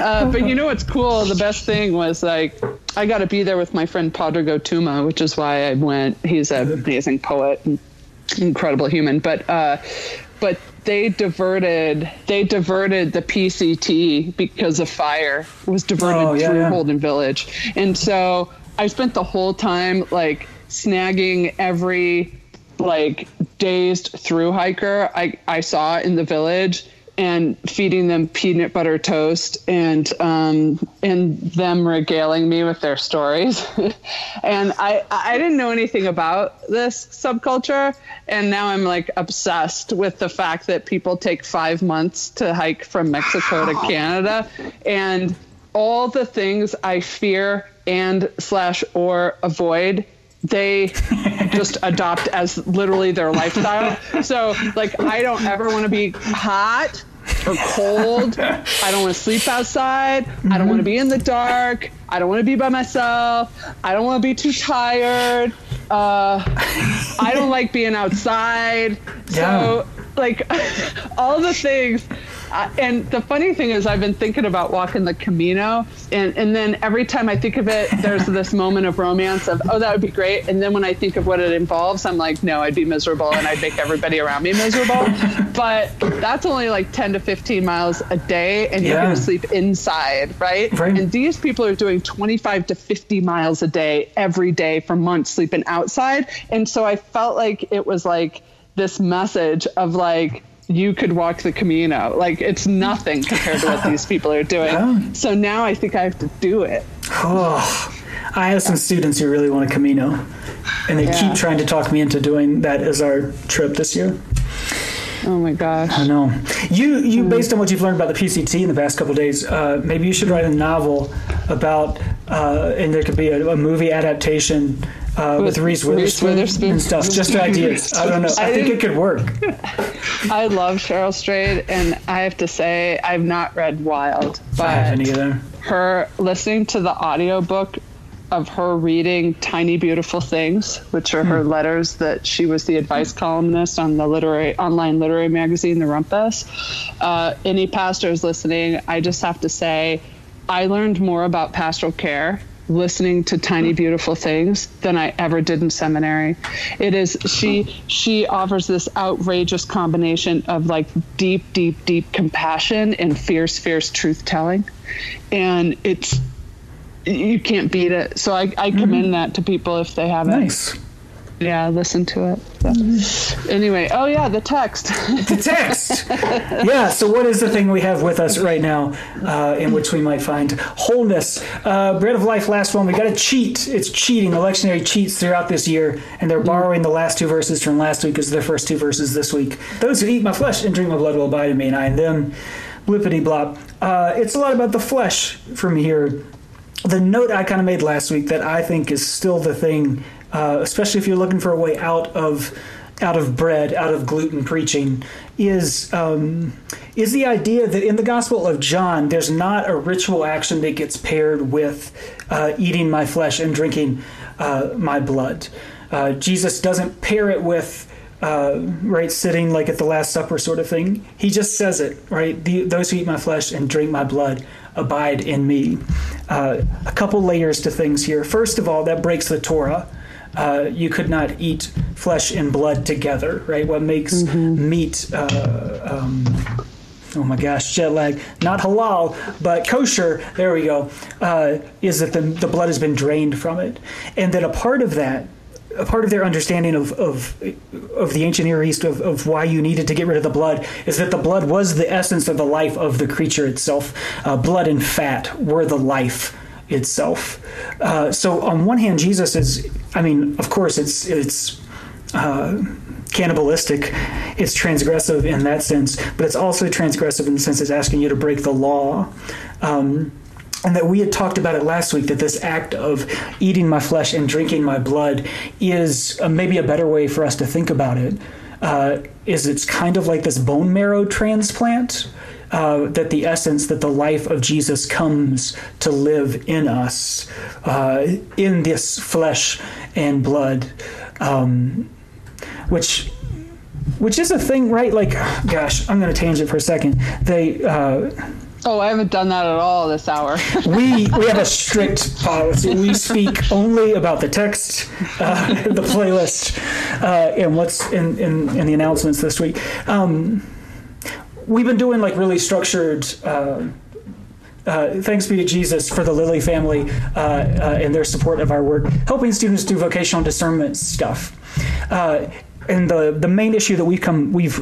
uh, but you know what's cool? The best thing was like, I got to be there with my friend Pádraig Ó Tuama, which is why I went. He's an amazing poet, and incredible human. But uh, but they diverted they diverted the PCT because of fire. It was diverted Oh, yeah, through yeah. Holden Village, and so I spent the whole time like snagging every like dazed through hiker I, I saw in the village and feeding them peanut butter toast and um, and them regaling me with their stories. and I I didn't know anything about this subculture, and now I'm like obsessed with the fact that people take five months to hike from Mexico to Canada, and all the things I fear and slash or avoid they just adopt as literally their lifestyle. So, like, I don't ever want to be hot or cold. I don't want to sleep outside. Mm-hmm. I don't want to be in the dark. I don't want to be by myself. I don't want to be too tired. Uh, I don't like being outside. Yeah. So, like, all the things uh, and the funny thing is, I've been thinking about walking the Camino, and, and then every time I think of it, there's this moment of romance of, oh, that would be great. And then when I think of what it involves, I'm like, no, I'd be miserable and I'd make everybody around me miserable. But that's only like 10 to 15 miles a day, and you're going to sleep inside, right? right? And these people are doing 25 to 50 miles a day every day for months sleeping outside. And so I felt like it was like this message of like, you could walk the Camino. Like it's nothing compared to what these people are doing. Yeah. So now I think I have to do it. Oh, I have some students who really want a Camino, and they yeah. keep trying to talk me into doing that as our trip this year. Oh my gosh! I know. You, you, mm. based on what you've learned about the PCT in the past couple days, uh, maybe you should write a novel about, uh, and there could be a, a movie adaptation uh, with, with Reese Witherspoon, Witherspoon, and stuff. Just ideas. I don't know. I, I think it could work. I love Cheryl Strayed, and I have to say I've not read Wild, but I haven't either. Her listening to the audiobook of her reading Tiny Beautiful Things, which are hmm. her letters that she was the advice columnist on the literary online literary magazine, The Rumpus. Uh, any pastors listening, I just have to say, I learned more about pastoral care listening to tiny beautiful things than I ever did in seminary. It is she she offers this outrageous combination of like deep deep deep compassion and fierce fierce truth telling. And it's you can't beat it. So I, I commend mm-hmm. that to people if they haven't. Nice yeah, listen to it. So. Anyway, oh yeah, the text. the text. yeah. So what is the thing we have with us right now, uh, in which we might find wholeness? Uh, Bread of Life. Last one. We got a cheat. It's cheating. Electionary cheats throughout this year, and they're borrowing the last two verses from last week as their first two verses this week. Those who eat my flesh and drink my blood will abide in me, and I in them. Blippity blop. Uh, it's a lot about the flesh from here. The note I kind of made last week that I think is still the thing uh, especially if you're looking for a way out of out of bread, out of gluten preaching, is um, is the idea that in the Gospel of John, there's not a ritual action that gets paired with uh, eating my flesh and drinking uh, my blood. Uh, Jesus doesn't pair it with uh, right sitting like at the Last Supper sort of thing. He just says it right. The, those who eat my flesh and drink my blood abide in me. Uh, a couple layers to things here. First of all, that breaks the Torah uh, you could not eat flesh and blood together, right? What makes mm-hmm. meat, uh, um, oh my gosh, jet lag, not halal, but kosher, there we go, uh, is that the, the blood has been drained from it. And that a part of that, a part of their understanding of, of, of the ancient Near East, of, of why you needed to get rid of the blood, is that the blood was the essence of the life of the creature itself. Uh, blood and fat were the life itself. Uh, so on one hand, Jesus is, I mean, of course, it's it's uh, cannibalistic, it's transgressive in that sense, but it's also transgressive in the sense it's asking you to break the law. Um, and that we had talked about it last week that this act of eating my flesh and drinking my blood is uh, maybe a better way for us to think about it. Uh, is it's kind of like this bone marrow transplant uh, that the essence, that the life of Jesus comes to live in us, uh, in this flesh and blood, um, which which is a thing, right? Like, gosh, I'm going to tangent for a second. They. Uh, Oh, I haven't done that at all this hour. we we have a strict policy. We speak only about the text, uh, the playlist, uh, and what's in, in, in the announcements this week. Um, we've been doing like really structured. Uh, uh, thanks be to Jesus for the Lilly family uh, uh, and their support of our work, helping students do vocational discernment stuff. Uh, and the the main issue that we've come we've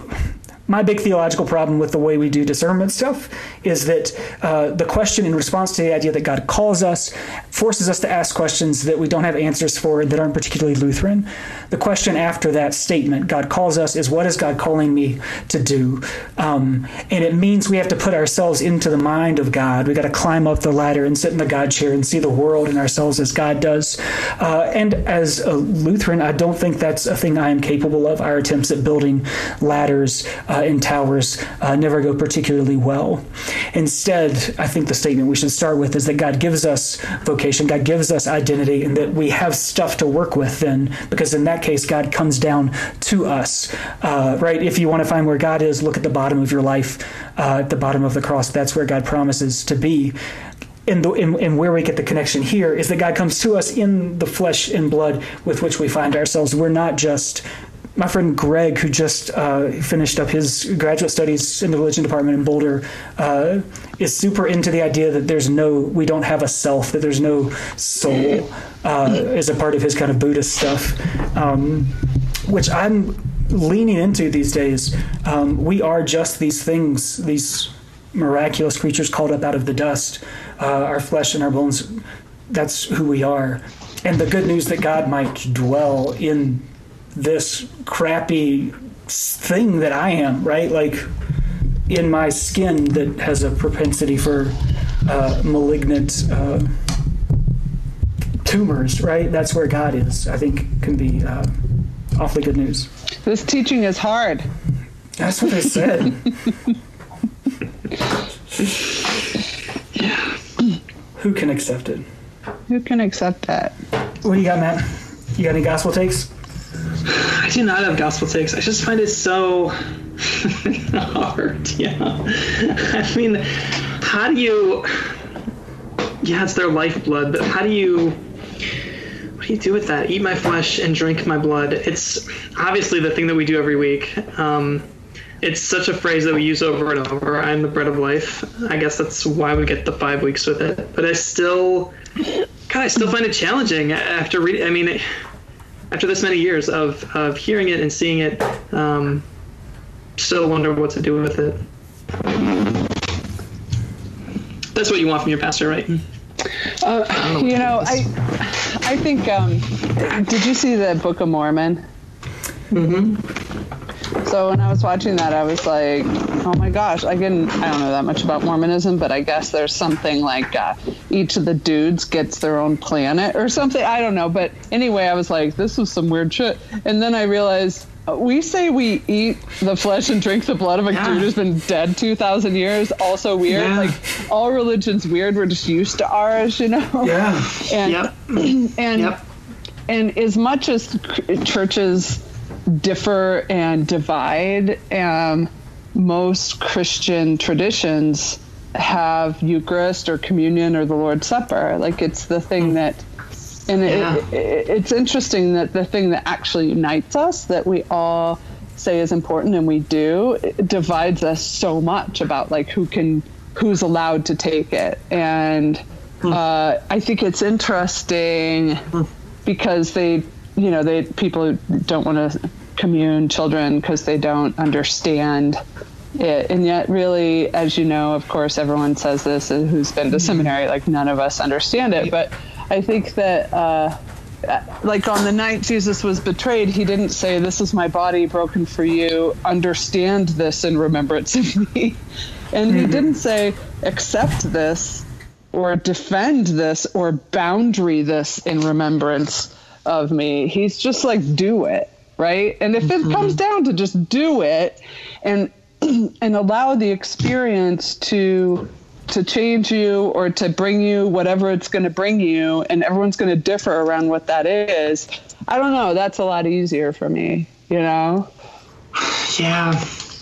my big theological problem with the way we do discernment stuff is that uh, the question in response to the idea that God calls us forces us to ask questions that we don't have answers for that aren't particularly Lutheran. The question after that statement, God calls us, is what is God calling me to do? Um, and it means we have to put ourselves into the mind of God. We got to climb up the ladder and sit in the God chair and see the world and ourselves as God does. Uh, and as a Lutheran, I don't think that's a thing I am capable of. Our attempts at building ladders. Uh, uh, in towers uh, never go particularly well. Instead, I think the statement we should start with is that God gives us vocation, God gives us identity, and that we have stuff to work with then, because in that case, God comes down to us, uh, right? If you want to find where God is, look at the bottom of your life, uh, at the bottom of the cross. That's where God promises to be. And, and, and, where we get the connection here is that God comes to us in the flesh and blood with which we find ourselves. We're not just my friend Greg, who just uh, finished up his graduate studies in the religion department in Boulder, uh, is super into the idea that there's no, we don't have a self, that there's no soul, uh, as a part of his kind of Buddhist stuff, um, which I'm leaning into these days. Um, we are just these things, these miraculous creatures called up out of the dust, uh, our flesh and our bones. That's who we are. And the good news that God might dwell in this crappy thing that I am, right? Like in my skin that has a propensity for uh, malignant uh, tumors, right? That's where God is. I think can be uh, awfully good news. This teaching is hard. That's what they said. Who can accept it? Who can accept that? What do you got, Matt? You got any gospel takes? I do not have gospel takes. I just find it so hard. Yeah. I mean, how do you? Yeah, it's their lifeblood, but how do you? What do you do with that? Eat my flesh and drink my blood. It's obviously the thing that we do every week. Um, it's such a phrase that we use over and over. I'm the bread of life. I guess that's why we get the five weeks with it. But I still, God, I still find it challenging after reading. I mean after this many years of, of hearing it and seeing it, um, still wonder what to do with it. That's what you want from your pastor, right? Uh, know you know, I, I think. Um, did you see the Book of Mormon? Mm-hmm. So when I was watching that, I was like, oh my gosh, I didn't, I don't know that much about Mormonism, but I guess there's something like uh, each of the dudes gets their own planet or something. I don't know. But anyway, I was like, this is some weird shit. And then I realized uh, we say we eat the flesh and drink the blood of a yeah. dude who's been dead 2,000 years. Also weird. Yeah. Like all religions weird. We're just used to ours, you know? Yeah. And, yep. and, yep. and as much as churches, differ and divide. Um, most Christian traditions have Eucharist or communion or the Lord's Supper. Like it's the thing hmm. that, and yeah. it, it, it's interesting that the thing that actually unites us, that we all say is important and we do, divides us so much about like who can, who's allowed to take it. And hmm. uh, I think it's interesting hmm. because they you know, they people don't want to commune children because they don't understand it. And yet, really, as you know, of course, everyone says this who's been to seminary, like none of us understand it. But I think that, uh, like on the night Jesus was betrayed, he didn't say, This is my body broken for you. Understand this in remembrance of me. And he mm-hmm. didn't say, Accept this or defend this or boundary this in remembrance of me. He's just like, do it, right? And if mm-hmm. it comes down to just do it and and allow the experience to to change you or to bring you whatever it's going to bring you and everyone's going to differ around what that is i don't know that's a lot easier for me you know yeah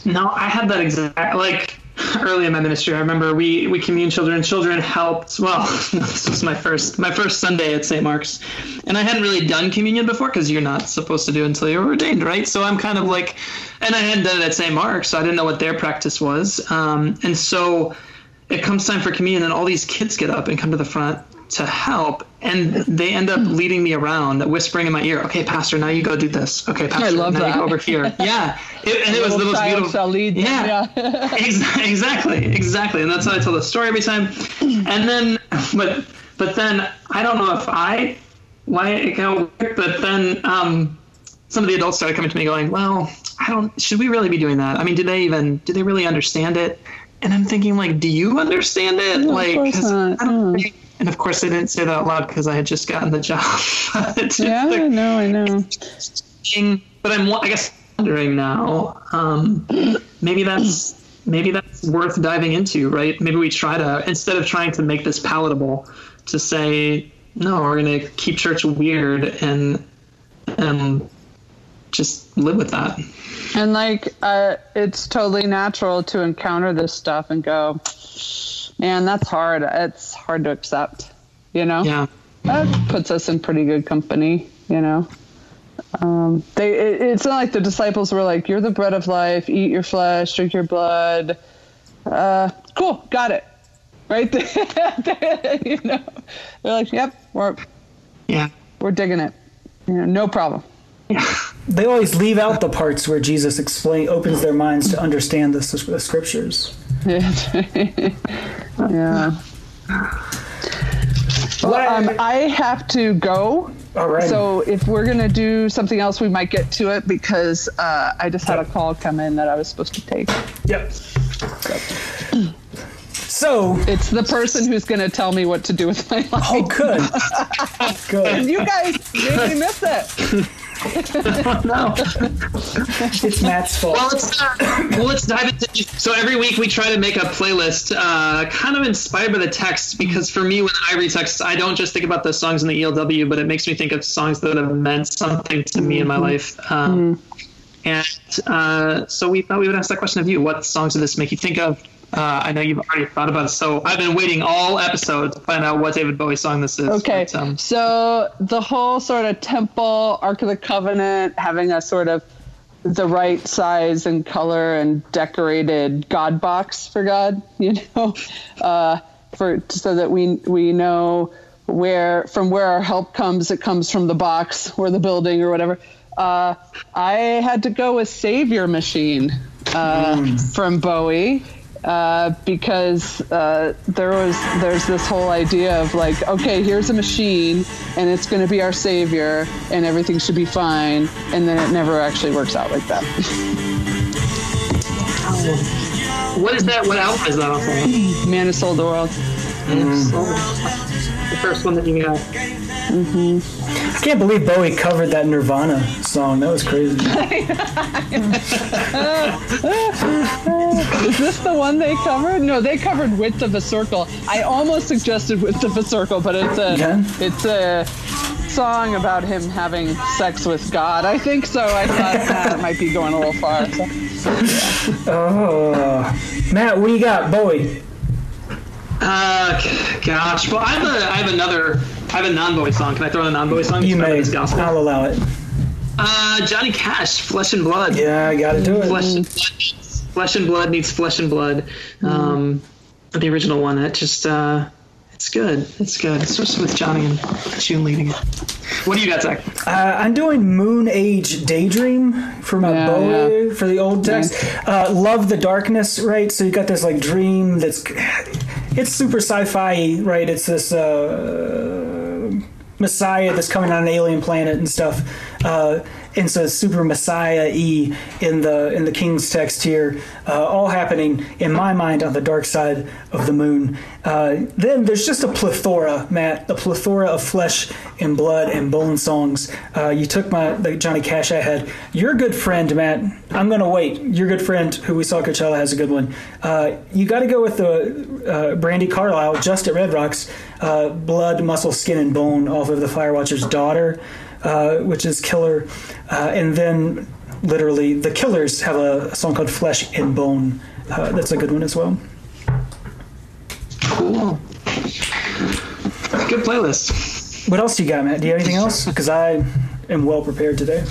no i had that exact like early in my ministry, I remember we we commune children. Children helped. Well, this was my first my first Sunday at St. Mark's, and I hadn't really done communion before because you're not supposed to do until you're ordained, right? So I'm kind of like, and I hadn't done it at St. Mark's, so I didn't know what their practice was. Um, and so it comes time for communion, and all these kids get up and come to the front to help, and they end up leading me around, whispering in my ear, "Okay, Pastor, now you go do this. Okay, Pastor, love now that. you go over here." Yeah, it, and it was the most beautiful. shall lead them, yeah, yeah. Exactly, exactly, and that's how I tell the story every time. And then, but but then I don't know if I why it got weird, but then um, some of the adults started coming to me going, "Well, I don't. Should we really be doing that? I mean, do they even? Do they really understand it?" And I'm thinking, like, do you understand it? like, 'cause not, I don't think- and of course, I didn't say that out loud because I had just gotten the job. Yeah, I know, I know. but I'm, I guess, wondering now. Um, maybe that's maybe that's worth diving into, right? Maybe we try to instead of trying to make this palatable, to say no, we're going to keep church weird and and just live with that. And like, uh, it's totally natural to encounter this stuff and go, man, that's hard. It's hard to accept, you know? Yeah, That puts us in pretty good company, you know? Um, they, it, it's not like the disciples were like, you're the bread of life, eat your flesh, drink your blood. Uh, cool, got it. Right there, you know? They're like, yep, we're, yeah, we're digging it. You know, no problem. They always leave out the parts where Jesus explain opens their minds to understand the, the scriptures. yeah. Well, um, I have to go. All right. So if we're gonna do something else, we might get to it because uh, I just had a call come in that I was supposed to take. Yep. So, It's the person who's gonna tell me what to do with my life. oh, good. Good. And you guys really miss it. no. It's Matt's fault. Well, let's uh, well, let's dive into. So every week we try to make a playlist, uh, kind of inspired by the text. Because for me, when I read text, I don't just think about the songs in the ELW, but it makes me think of songs that have meant something to me in my life. Um, And uh, so we thought we would ask that question of you: What songs did this make you think of? Uh, I know you've already thought about it, so I've been waiting all episode to find out what David Bowie song this is. Okay. But, um, So the whole sort of temple, Ark of the Covenant, having a sort of the right size and color and decorated God box for God, you know, uh, for so that we we know where from where our help comes. It comes from the box or the building or whatever. Uh, I had to go with Savior Machine uh, from Bowie uh, because uh, there was there's this whole idea of like, okay, here's a machine and it's going to be our savior and everything should be fine, and then it never actually works out like that. what is that? What album is that off of? Man who sold the world. The first one that you got. I can't believe Bowie covered that Nirvana song. That was crazy. Is this the one they covered? No, they covered "Width of a Circle." I almost suggested "Width of a Circle," but it's a Okay. it's a song about him having sex with God. I think so. I thought that might be going a little far. So. Oh, Matt, what do you got, Bowie? Uh, gosh. Well, I have a, I have another, I have a non-Bowie song. Can I throw in a non-Bowie song? You may. This gospel. I'll allow it. Uh, Johnny Cash, Flesh and Blood. Yeah, I got to do it. Flesh and blood. Needs- Flesh and blood needs flesh and blood. Um, the original one. That just, uh, it's good. It's good. Especially with Johnny and June leading it. What do you got, Zach? Uh, I'm doing Moonage Daydream for my Yeah, Bowie for the old text. Uh, love the darkness, right? So you got this like dream that's it's super sci-fi, right? It's this uh, Messiah that's coming on an alien planet and stuff. Uh, and so super Messiah e in the in the King's text here, uh, all happening in my mind on the dark side of the moon. Uh, then there's just a plethora, Matt, a plethora of flesh and blood and bone songs. Uh, you took my the Johnny Cash I had. Your good friend, Matt. I'm gonna wait. Your good friend, who we saw Coachella, has a good one. Uh, you got to go with the uh, Brandi Carlile, just at Red Rocks. Uh, blood, muscle, skin, and bone off of the Firewatcher's daughter, uh, which is killer. Uh, and then, literally, the Killers have a, song called Flesh and Bone. Uh, that's a good one as well. Cool. Good playlist. What else do you got, Matt? Do you have anything else? Because I am well prepared today.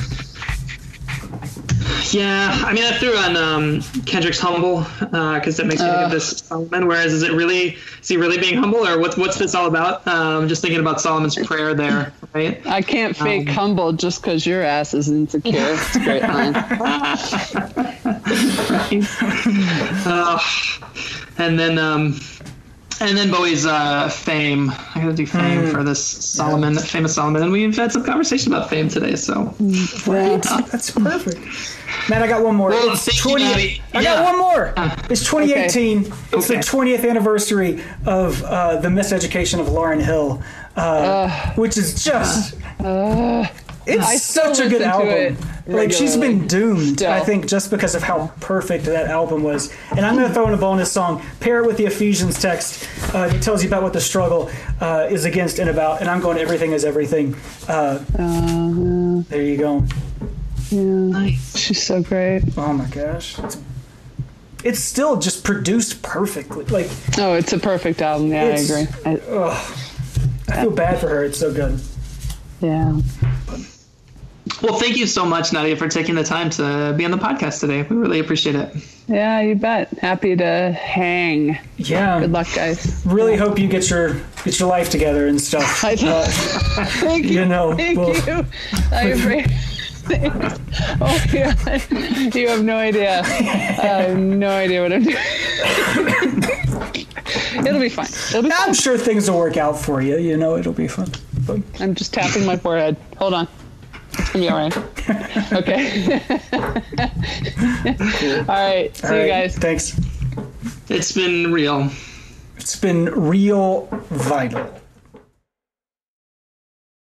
Yeah, I mean, I threw on um, Kendrick's humble because uh, that makes me think of this Solomon. Whereas, is it really is he really being humble, or what's what's this all about? Um, I'm just thinking about Solomon's prayer there, right? I can't fake um, humble just because your ass is insecure. It's a great line. uh, and then um, and then Bowie's uh, fame. I gotta do fame mm. for this Solomon, yeah. famous Solomon, and we've had some conversation about fame today. So right, uh, that's perfect. Man, I got one more. Well, it's 20, I yeah. got one more. It's 2018. Okay. It's okay. the 20th anniversary of uh, the miseducation of Lauryn Hill, uh, which is just. It's I such a good album. Like she's been doomed, Still. I think, just because of how perfect that album was. And I'm going to throw in a bonus song, pair it with the Ephesians text. Uh, it tells you about what the struggle uh, is against and about. And I'm going, everything is everything. Uh, uh there you go. Yeah, nice. She's so great. Oh my gosh. It's, it's still just produced perfectly. Like oh, it's a perfect album. Yeah, I agree. I, I feel bad for her. It's so good. Yeah. Well, thank you so much, Nadia, for taking the time to be on the podcast today. We really appreciate it. Yeah, you bet. Happy to hang. Yeah. Good luck, guys. Really hope you get your get your life together and stuff. I know. Uh, thank you. You know. Thank well, you. I appreciate. oh yeah, you have no idea. I have no idea what I'm doing. it'll be fine. It'll be I'm fine. sure things will work out for you. You know, it'll be fun. fun. I'm just tapping my forehead. Hold on. It's gonna be all right. okay. cool. All right. See all you right. guys. Thanks. It's been real. It's been real vital.